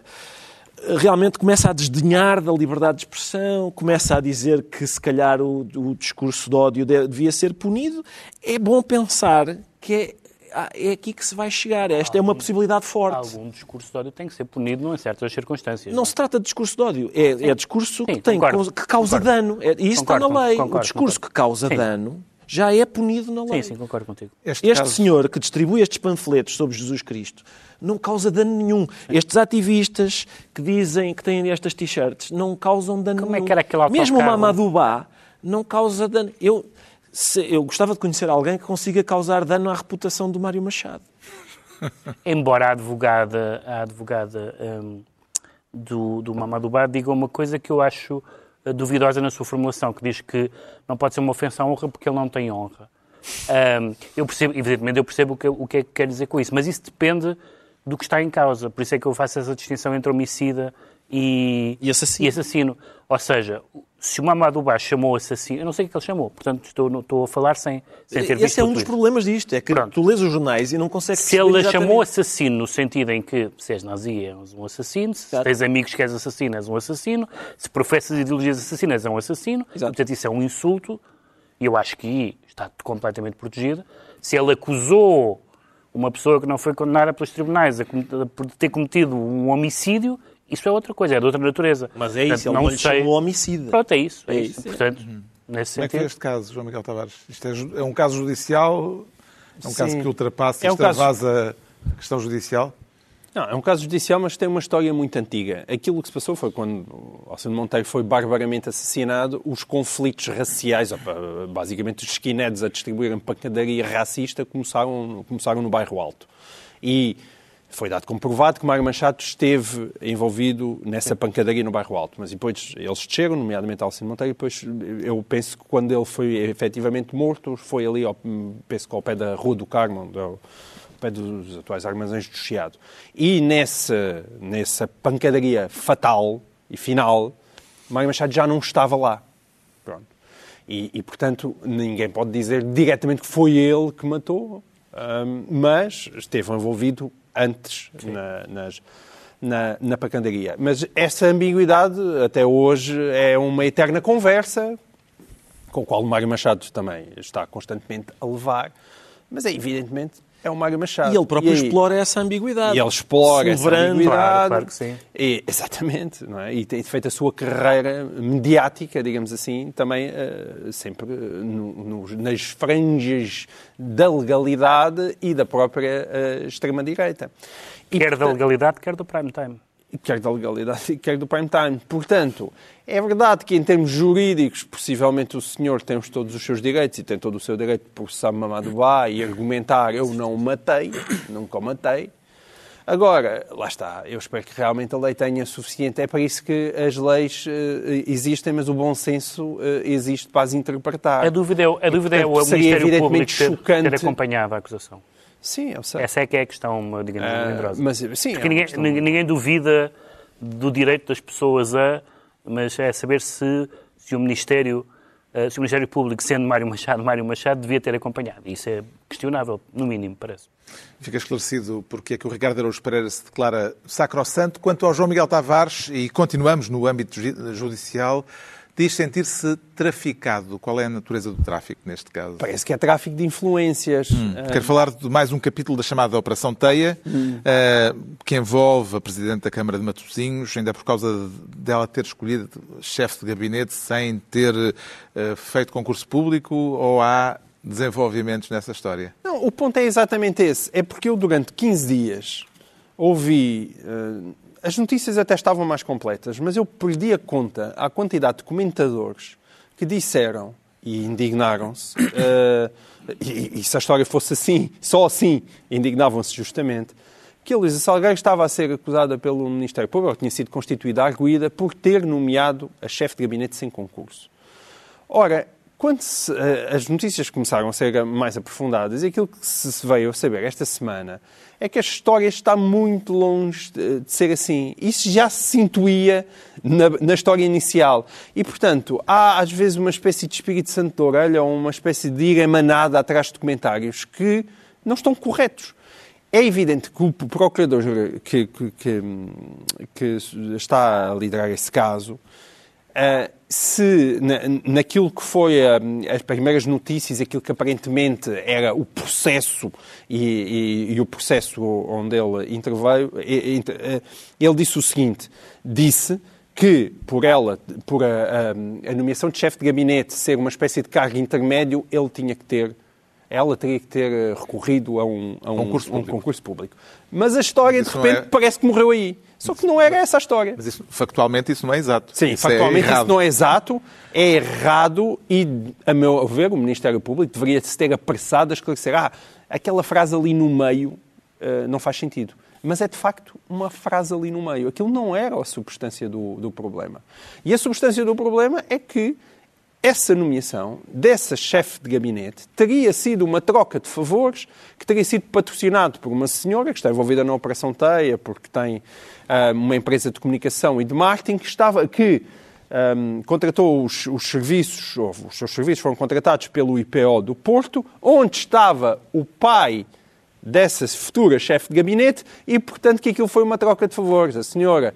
realmente começa a desdenhar da liberdade de expressão, começa a dizer que se calhar o, o discurso de ódio de- devia ser punido, é bom pensar que é, ah, é aqui que se vai chegar. Esta é uma possibilidade forte. Algum discurso de ódio tem que ser punido em certas circunstâncias. Não se trata de discurso de ódio, é, é discurso que, Sim, tem, concordo, que causa concordo. dano. É, e isso Concordo, está na lei. o discurso que causa Sim. dano já é punido na lei. Sim, sim, concordo contigo. Este, Este caso- senhor que distribui estes panfletos sobre Jesus Cristo não causa dano nenhum. Estes ativistas que dizem que têm estas t-shirts não causam dano Como é nenhum. que era aquele Mesmo o autocarro? Ba não causa dano. Eu, se- eu gostava de conhecer alguém que consiga causar dano à reputação do Mário Machado. Embora a advogada, a advogada hum, do, do Mamadou Bar diga uma coisa que eu acho duvidosa na sua formulação, que diz que não pode ser uma ofensa à honra porque ele não tem honra. Hum, eu percebo, evidentemente, eu percebo o que, o que é que quer dizer com isso, mas isso depende do que está em causa. Por isso é que eu faço essa distinção entre homicida e, E assassino. e assassino. Ou seja, se o Mamadou Bar chamou assassino, eu não sei o que ele chamou, portanto estou, estou a falar sem, sem ter visto Esse é um dos problemas disto, é que Pronto. tu lês os jornais e não consegues Se ele a chamou assassino no sentido em que se és nazi és um assassino, se Exato. tens amigos que és assassino és um assassino, se professas ideologias assassinas és um assassino, Exato. portanto isso é um insulto e eu acho que está completamente protegido. Se ele acusou uma pessoa que não foi condenada pelos tribunais por ter cometido um homicídio, isso é outra coisa, é de outra natureza. Mas é isso, Portanto, ele não lhe sei- chamou homicida. Pronto, é isso. É É isso. isso, é. Portanto, nesse Como é que foi sentido... este caso, João Miguel Tavares? Isto é, é um caso judicial? É um Sim. caso que ultrapassa, É um extravasa a questão judicial? Não, é um caso judicial, mas tem uma história muito antiga. Aquilo que se passou foi quando o Alcino Monteiro foi barbaramente assassinado, os conflitos raciais, basicamente os skinheads a distribuírem pancadaria racista, começaram, começaram no bairro Alto. E foi dado como provado que Mário Machado esteve envolvido nessa pancadaria no bairro Alto. Mas depois eles desceram, nomeadamente Alcino Monteiro, e depois eu penso que quando ele foi efetivamente morto, foi ali, ao, penso que ao pé da Rua do Carmo, ao pé dos atuais armazéns do Chiado. E nessa, nessa pancadaria fatal e final, Mário Machado já não estava lá. Pronto. E, e, portanto, ninguém pode dizer diretamente que foi ele que matou, hum, mas esteve envolvido antes na, nas- na, na pancadaria. Mas essa ambiguidade, até hoje, é uma eterna conversa com o qual o Mário Machado também está constantemente a levar, mas é evidentemente é o Mário Machado. E ele próprio aí- explora essa ambiguidade. e ele explora essa Celebrando. ambiguidade. Claro, claro que sim. E, exatamente. Não é? E tem feito a sua carreira mediática, digamos assim, também eh, sempre eh, no- nos- nas franjas da legalidade e da própria eh, extrema-direita. E, Quer da legalidade, quer do prime time. Quer da legalidade, quer do prime time. Portanto, é verdade que em termos jurídicos, possivelmente o senhor tem os- todos os seus direitos e tem todo o seu direito de processar Mamadou Ba e argumentar eu não o matei, nunca o matei. Agora, lá está, eu espero que realmente a lei tenha suficiente. É para isso que as leis eh, existem, mas o bom senso eh, existe para as interpretar. A dúvida é, a dúvida é o Ministério Público ter, ter acompanhado a acusação. Sim, eu sei. Essa é que é a questão, digamos, Ah, melindrosa. mas, sim, Porque é ninguém, questão- ninguém- duvida do direito das pessoas a, mas é saber se, se o Ministério eh, se o Ministério Público, sendo Mário Machado, Mário Machado devia ter acompanhado. Isso é questionável, no mínimo, parece. Fica esclarecido porque é que o Ricardo Araújo Pereira se declara sacrossanto. Quanto ao João Miguel Tavares, e continuamos no âmbito ju- judicial, diz sentir-se traficado. Qual é a natureza do tráfico neste caso? Parece que é tráfico de influências. Ah, Quero falar de mais um capítulo da chamada Operação Teia, eh, que envolve a Presidente da Câmara de Matosinhos, ainda por causa dela ter escolhido chefe de gabinete sem ter eh, feito concurso público, ou há desenvolvimentos nessa história? Não, o ponto é exatamente esse. É porque eu, durante 15 dias, ouvi. eh, as notícias até estavam mais completas, mas eu perdi a conta à quantidade de comentadores que disseram e indignaram-se. eh, e, e se a história fosse assim, só assim, indignavam-se justamente. Que a Luísa Salgueiro estava a ser acusada pelo Ministério Público, ou tinha sido constituída arguída, por ter nomeado a chefe de gabinete sem concurso. Ora, quando se, eh, as notícias começaram a ser mais aprofundadas, aquilo que se veio a saber esta semana é que a história está muito longe de, de ser assim. Isso já se intuía na, na história inicial. E, portanto, há às vezes uma espécie de espírito santo de orelha ou uma espécie de ir emanada atrás de documentários que não estão corretos. É evidente que o procurador que, que, que, que está a liderar esse caso Uh, se na, naquilo que foi uh, as primeiras notícias, aquilo que aparentemente era o processo e, e, e o processo onde ele interveio, e, uh, ele disse o seguinte: disse que por ela, por a, a, a nomeação de chefe de gabinete ser uma espécie de cargo intermédio, ele tinha que ter ela teria que ter recorrido a um, a um, Concurso um público. concurso público. Mas a história, Mas de isso repente, é- parece que morreu aí. Só que não era essa a história. Mas isso, factualmente isso não é exato. Sim, isso factualmente é isso não é exato, é errado e, a meu ver, o Ministério Público deveria se ter apressado a esclarecer. Ah, aquela frase ali no meio uh, não faz sentido. Mas é de facto uma frase ali no meio. Aquilo não era a substância do, do problema. E a substância do problema é que essa nomeação dessa chefe de gabinete teria sido uma troca de favores que teria sido patrocinado por uma senhora que está envolvida na Operação Teia, porque tem uh, uma empresa de comunicação e de marketing que estava que um, contratou os, os, serviços, ou os seus serviços foram contratados pelo IPO do Porto, onde estava o pai dessa futura chefe de gabinete e, portanto, que aquilo foi uma troca de favores. A senhora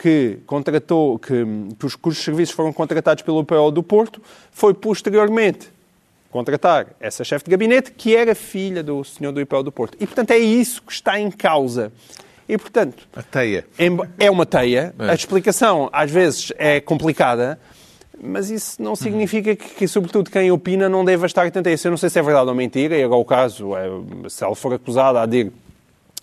que contratou, que, que cujos serviços foram contratados pelo PO do Porto, foi posteriormente contratar essa chefe de gabinete, que era filha do senhor do IPO do Porto. E, portanto, é isso que está em causa. E, portanto... A teia. É uma teia. É. A explicação, às vezes, é complicada, mas isso não significa que, que, sobretudo, quem opina não deva estar atento a isso. Eu não sei se é verdade ou mentira, e agora o caso, é, se ela for acusada, de ir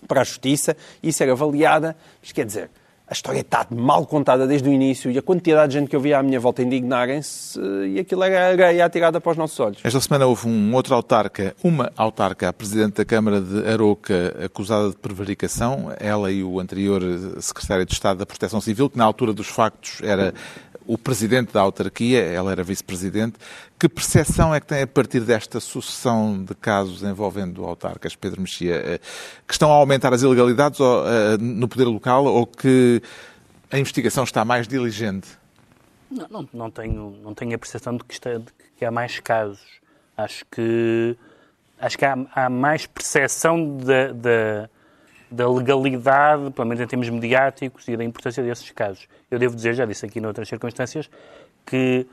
para a Justiça e ser avaliada. Mas, quer dizer, a história está mal contada desde o início e a quantidade de gente que eu via à minha volta indignarem-se e aquilo era areia atirada para os nossos olhos. Esta semana houve um outro autarca, uma autarca, a Presidente da Câmara de Aroca, acusada de prevaricação, ela e o anterior Secretário de Estado da Proteção Civil, que na altura dos factos era o presidente da autarquia, ela era vice-presidente. Que percepção é que tem a partir desta sucessão de casos envolvendo autarcas, Pedro Mexia? Eh, que estão a aumentar as ilegalidades eh, no poder local ou que a investigação está mais diligente? Não, não, não tenho, não tenho a percepção de que, está, de que há mais casos. Acho que, acho que há, há mais percepção da, da da legalidade, pelo menos em termos mediáticos, e da importância desses casos. Eu devo dizer, já disse aqui noutras circunstâncias, que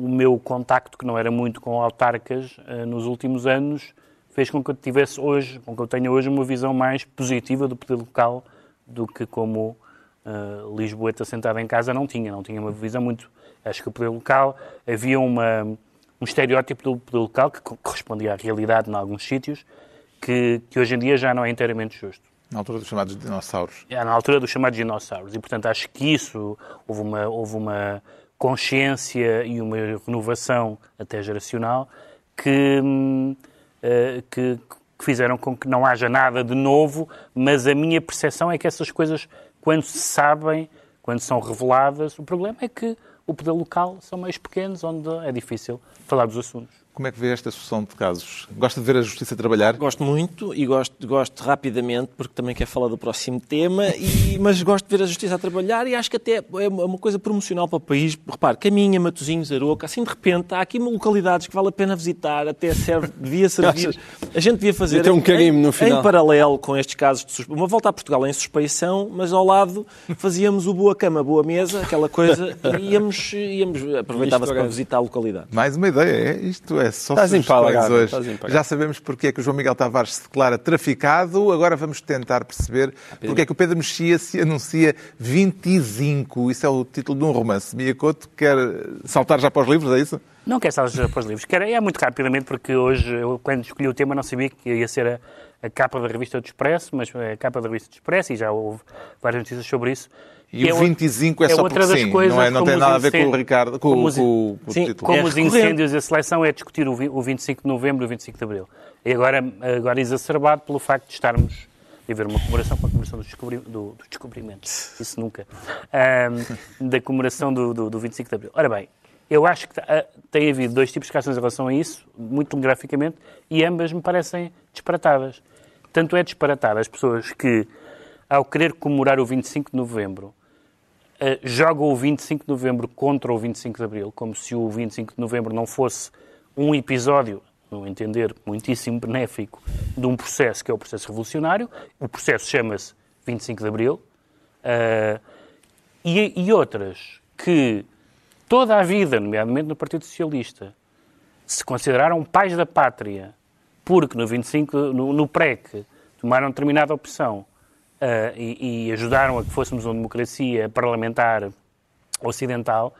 o meu contacto, que não era muito com autarcas uh, nos últimos anos, fez com que eu tivesse hoje, com que eu tenha hoje uma visão mais positiva do poder local do que como uh, Lisboeta sentada em casa não tinha. Não tinha uma visão muito. Acho que o poder local havia uma, um estereótipo do poder local que correspondia à realidade em alguns sítios, que, que hoje em dia já não é inteiramente justo. Na altura dos chamados dinossauros. É, na altura dos chamados dinossauros. E, portanto, acho que isso, houve uma, houve uma consciência e uma renovação até geracional que, uh, que, que fizeram com que não haja nada de novo, mas a minha percepção é que essas coisas, quando se sabem, quando são reveladas, o problema é que o poder local são meios pequenos, onde é difícil falar dos assuntos. Como é que vê esta sucessão de casos? Gosta de ver a Justiça trabalhar? Gosto muito e gosto, gosto rapidamente, porque também quero falar do próximo tema, e, mas gosto de ver a Justiça a trabalhar e acho que até é uma coisa promocional para o país. Repare, Caminha, Matosinhos, Aroca, assim de repente há aqui localidades que vale a pena visitar, até serve, devia servir. A gente devia fazer um em, no final. em paralelo com estes casos de suspe... uma volta a Portugal em suspeição, mas ao lado fazíamos o boa cama, boa mesa, aquela coisa, e íamos, íamos aproveitava-se para visitar a localidade. Mais uma ideia, é isto é só Estás empalagado, hoje. Estás Já sabemos porque é que o João Miguel Tavares se declara traficado. Agora vamos tentar perceber porque é que o Pedro Mexia se anuncia 25. Isso é o título de um romance. Mia Couto quer saltar já para os livros, é isso? Não quer saltar já para os livros. Quer, é muito rapidamente porque hoje, eu, quando escolhi o tema, não sabia que ia ser a, a capa da revista do Expresso, mas é a capa da revista do Expresso e já houve várias notícias sobre isso. E é o 25 é, é só porque sim, coisas, não, é, não tem nada a ver com o Ricardo, com, com, os, com, com sim, o título. Como é os incêndios e a seleção é discutir o, o 25 de novembro e o 25 de abril. E agora, agora exacerbado pelo facto de estarmos a haver uma comemoração com a comemoração do, descobri, do, do descobrimento, isso nunca, um, da comemoração do, do, do 25 de abril. Ora bem, eu acho que ah, tem havido dois tipos de reações em relação a isso, muito telegraficamente, e ambas me parecem disparatadas. Tanto é disparatada as pessoas que, ao querer comemorar o 25 de novembro, uh, o 25 de novembro contra o 25 de abril, como se o 25 de novembro não fosse um episódio, no entender, muitíssimo benéfico de um processo que é o processo revolucionário. O processo chama-se 25 de abril. Uh, e, e outras que toda a vida, nomeadamente no Partido Socialista, se consideraram pais da pátria, porque no 25, no, no PREC, tomaram determinada opção uh, e, e, ajudaram a que fôssemos uma democracia parlamentar ocidental,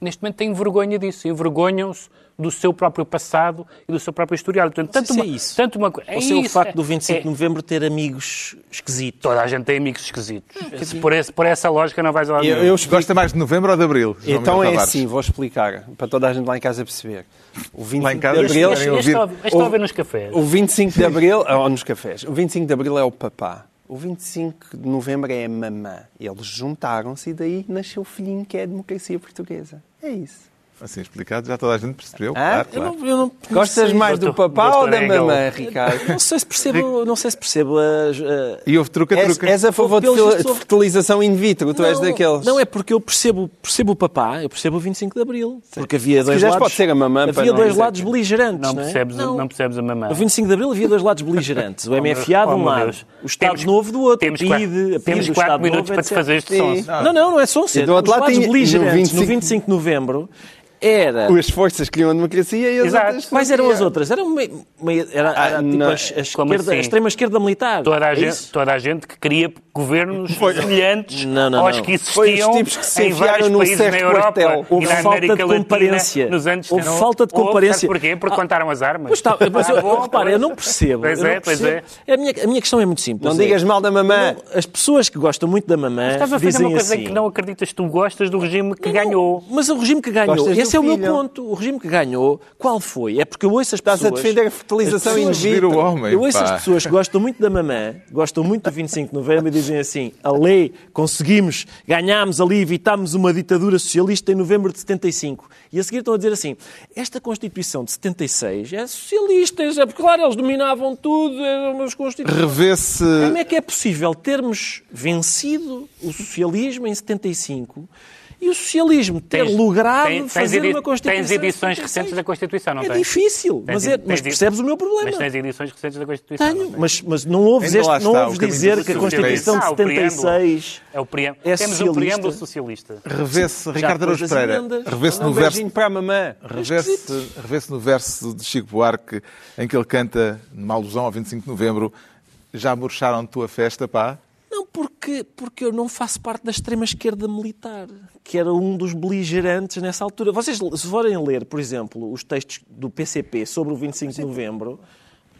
neste momento têm vergonha disso, envergonham-se do seu próprio passado e do seu próprio historial. Portanto, tanto se é uma, isso. Tanto uma, é Ou seja, o isso, facto é- do 25 é- de novembro ter amigos esquisitos. Toda a gente tem amigos esquisitos. Por, esse, por essa lógica não vais lá Eu, eu explico- Gosta mais de novembro ou de abril? João Então é assim, vou explicar, para toda a gente lá em casa perceber. O 25 Lá em casa, de Abril... Este, a ver nos cafés. O 25 de Abril, ou nos cafés, o 25 de Abril é o papá. O 25 de Novembro é a mamã. Eles juntaram-se e daí nasceu o filhinho que é a democracia portuguesa. É isso. Assim explicado, já toda a gente percebeu. Ah? Claro, Eu claro. não, eu não- Gostas mais do papá ou da mamã, Ricardo? Não sei se percebo, não sei se percebo as, a- E houve És, truca-truca. és a favor de de fertilização in vitro, tu és Não, daqueles. Não, é porque eu percebo, percebo o papá, eu percebo o 25 de Abril. Porque havia dois lados. pode ser a mamã, Havia não dois dizer lados que- beligerantes. Não Não, é? percebes, Não. não percebes a mamã. No 25 de Abril havia dois lados beligerantes. O MFA de Oh, um meu lado, o Estado Temos- Novo do outro. Temos, PIDE, quatro, a PIDE temos do quatro Estado minutos Novo, para te fazer este Sim. som. Não, não, não é só um ser. do outro lado no beligerantes no 25 25 de Novembro era... As forças queriam a democracia e as Exato. outras... Quais eram as outras? Eram meio, meio- era, era Ah, tipo não. a, esquerda, assim? a extrema-esquerda militar. Toda a, É gente, toda a gente que queria governos semelhantes Não, não, aos não. que Foi os existiam tipos que se em vários num países na Europa quartel. e na falta América de Latina comparência. nos anos Houve 70. falta de comparência. porquê? Porque contaram as armas. Pois está, mas eu, Ah, bom, repara, eu não percebo. Pois eu é, pois percebo. A, minha, a minha questão é muito simples. Não é, digas mal da mamã. as pessoas que gostam muito da mamã Estás a fazer uma coisa assim, em que não acreditas. Tu gostas do regime que ganhou. Mas o regime que ganhou, esse é o meu ponto. O regime que ganhou, qual foi? É porque eu ouço as Estás pessoas... a defender a fertilização in o vitro. homem, Eu ouço pá. as pessoas que gostam muito da mamã, gostam muito do 25 de novembro e dizem assim: a lei, conseguimos, ganhámos ali, evitámos uma ditadura socialista em novembro de 75. E a seguir estão a dizer assim: esta Constituição de 76 é socialista, é porque, claro, eles dominavam tudo, eram umas Constituições. Revê-se. Como é que é possível termos vencido o socialismo em 75 e o socialismo ter logrado tens- tens fazer edi- uma Constituição Tens edições em 76? recentes da Constituição, não É tens? difícil, Tens mas, é- edi- mas tens- percebes o meu problema. Mas tens edições recentes da Constituição. Tenho, não tens? mas, mas não ouves, este, não está, ouves o caminho dizer que a. Constituição de Ah, o preâmbulo. 76 É o preâmbulo. é Temos o socialista. preâmbulo socialista. Revê-se, Ricardo Araújo Pereira, revê-se Um no verso beijinho para a mamã. Revê-se revê-se no verso de Chico Buarque, em que ele canta, numa alusão ao 25 de novembro, já murcharam tua festa, pá? Não, porque, porque eu não faço parte da extrema-esquerda militar, que era um dos beligerantes nessa altura. Vocês, se forem ler, por exemplo, os textos do PCP sobre o 25 de novembro,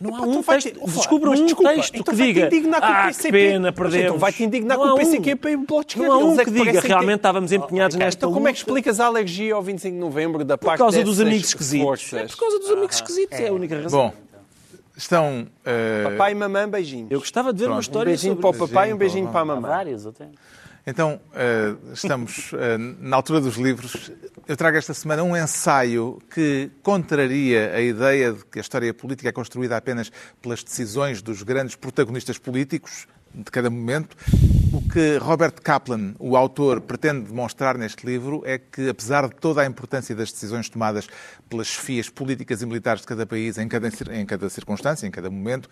não há um então texto, descubram mas um desculpa, texto então que vai-te diga indignar com o ah, que PCP. pena, perdemos. então vai-te indignar com o. PCP e o Bloco de Esquerda. Não há um é que que diga, realmente estávamos empenhados nesta Então como é que explicas a alergia ao 25 de novembro da Por parte causa dos amigos esquisitos. É por causa dos amigos esquisitos, é a única razão. Bom, estão. eh, Papai e mamã, beijinhos. Eu gostava de ver uma Pronto. Um história beijinho sobre para o papai e um Beijinho para a a mamã. Vários até. Então, eh, estamos eh, na altura dos livros. Eu trago esta semana um ensaio que contraria a ideia de que a história política é construída apenas pelas decisões dos grandes protagonistas políticos de cada momento. O que Robert Kaplan, o autor, pretende demonstrar neste livro é que, apesar de toda a importância das decisões tomadas pelas chefias políticas e militares de cada país, em cada, em cada circunstância, em cada momento,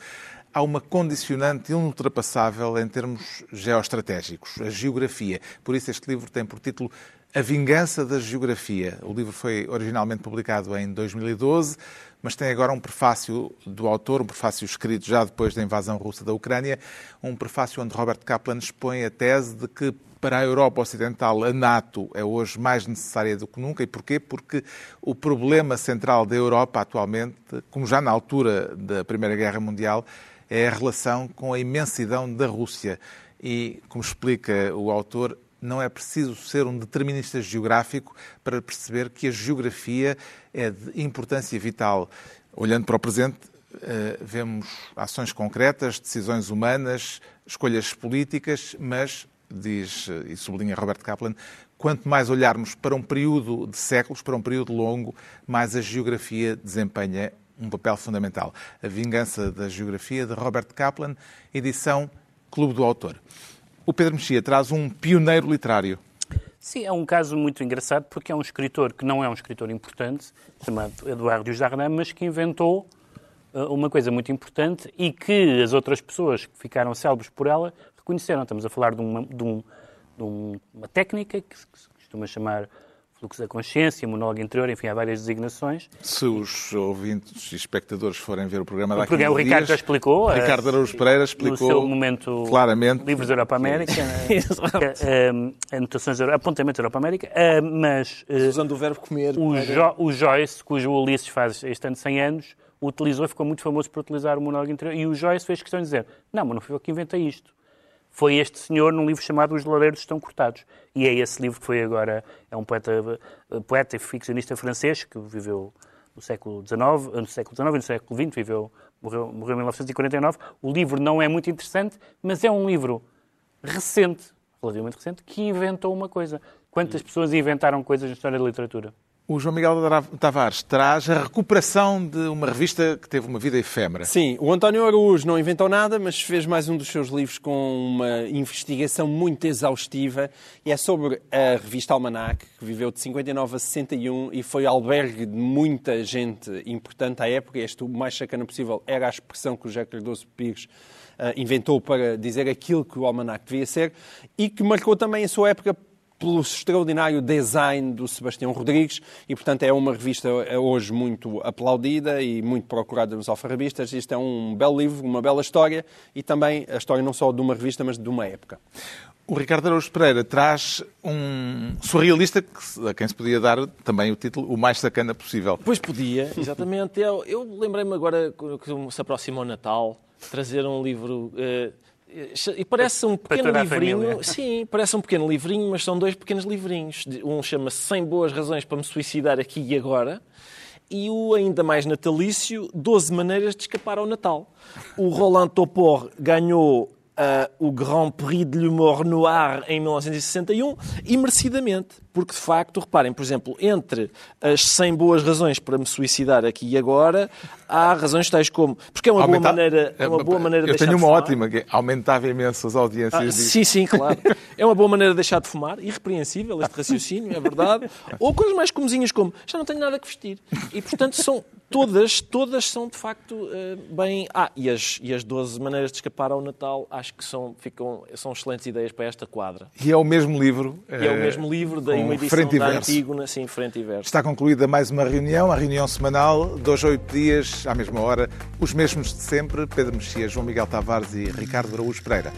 há uma condicionante inultrapassável em termos geoestratégicos, a geografia. Por isso este livro tem por título A Vingança da Geografia. O livro foi originalmente publicado em 2012, mas tem agora um prefácio do autor, um prefácio escrito já depois da invasão russa da Ucrânia, um prefácio onde Robert Kaplan expõe a tese de que para a Europa Ocidental, a NATO é hoje mais necessária do que nunca. E porquê? Porque o problema central da Europa atualmente, como já na altura da Primeira Guerra Mundial, é a relação com a imensidão da Rússia. E, como explica o autor, não é preciso ser um determinista geográfico para perceber que a geografia é de importância vital. Olhando para o presente, eh, vemos ações concretas, decisões humanas, escolhas políticas, mas, diz eh, e sublinha Robert Kaplan, quanto mais olharmos para um período de séculos, para um período longo, mais a geografia desempenha um papel fundamental. A Vingança da Geografia, de Robert Kaplan, edição Clube do Autor. O Pedro Mexia traz um pioneiro literário. Sim, é um caso muito engraçado porque é um escritor que não é um escritor importante, chamado Eduardo Jardin, mas que inventou uh, uma coisa muito importante e que as outras pessoas que ficaram célebres por ela reconheceram. Estamos a falar de uma, de um- de um- uma técnica que se costuma chamar fluxo da consciência, monólogo interior, enfim, há várias designações. Se os ouvintes e espectadores forem ver o programa daqui programa, o Ricardo dias, já explicou, eh, Ricardo Araújo Pereira No explicou seu momento, claramente. Livros da Europa América, né? Anotações, da- apontamentos da Europa América, mas Usando o verbo comer. o, Jo- o Joyce, cujo Ulisses faz este ano 100 anos, o utilizou e ficou muito famoso por utilizar o monólogo interior. E o Joyce fez questão de dizer: Não, mas não fui eu que inventei isto. Foi este senhor num livro chamado Os Lareiros Estão Cortados. E é esse livro que foi agora. É um poeta, eh, poeta e ficcionista francês que viveu no século XIX, eh, no século XIX e no século XX, viveu, morreu, morreu em 1949. O livro não é muito interessante, mas é um livro recente, relativamente recente, que inventou uma coisa. Quantas pessoas inventaram coisas na história da literatura? O João Miguel Tavares traz a recuperação de uma revista que teve uma vida efêmera. Sim, o António Araújo não inventou nada, mas fez mais um dos seus livros com uma investigação muito exaustiva. E é sobre a revista Almanac, que viveu de 59 a 61 e foi albergue de muita gente importante à época. Este, o mais sacana possível, era a expressão que o José Cardoso Pires ah, inventou para dizer aquilo que o Almanac devia ser e que marcou também a sua época pelo extraordinário design do Sebastião Rodrigues e, portanto, é uma revista hoje muito aplaudida e muito procurada nos alfarrabistas. Isto é um belo livro, uma bela história e também a história não só de uma revista, mas de uma época. O Ricardo Araújo Pereira traz um surrealista que a quem se podia dar também o título o mais sacana possível. Pois podia, exatamente. Eu, eu lembrei-me agora que se aproxima o Natal, trazer um livro. eh, e parece um pequeno livrinho. Sim, parece um pequeno livrinho, mas são dois pequenos livrinhos. Um chama-se 100 Boas Razões para me Suicidar Aqui e Agora. E o ainda mais natalício, 12 Maneiras de Escapar ao Natal. O Roland Topor ganhou ah, o Grand Prix de l'Humour Noir em 1961 e merecidamente, porque de facto, reparem, por exemplo, entre as 100 boas razões para me suicidar aqui e agora, há razões tais como. Porque é uma boa maneira, é uma boa maneira de Eu tenho uma ótima, que é aumentava imenso as audiências Ah, sim, sim, claro. É uma boa maneira de deixar de fumar, irrepreensível este raciocínio, é verdade. Ou coisas mais comezinhas como já não tenho nada que vestir. E portanto são todas, todas são de facto eh, bem. Ah, e as, e as 12 maneiras de escapar ao Natal acho que são, ficam, são excelentes ideias para esta quadra. E é o mesmo livro. E é o eh, mesmo livro da uma edição frente e da. Antígona, sim, frente e verso. Está concluída mais uma reunião, a reunião semanal, dois a oito dias, à mesma hora, os mesmos de sempre, Pedro Mexia, João Miguel Tavares e Ricardo Araújo Pereira.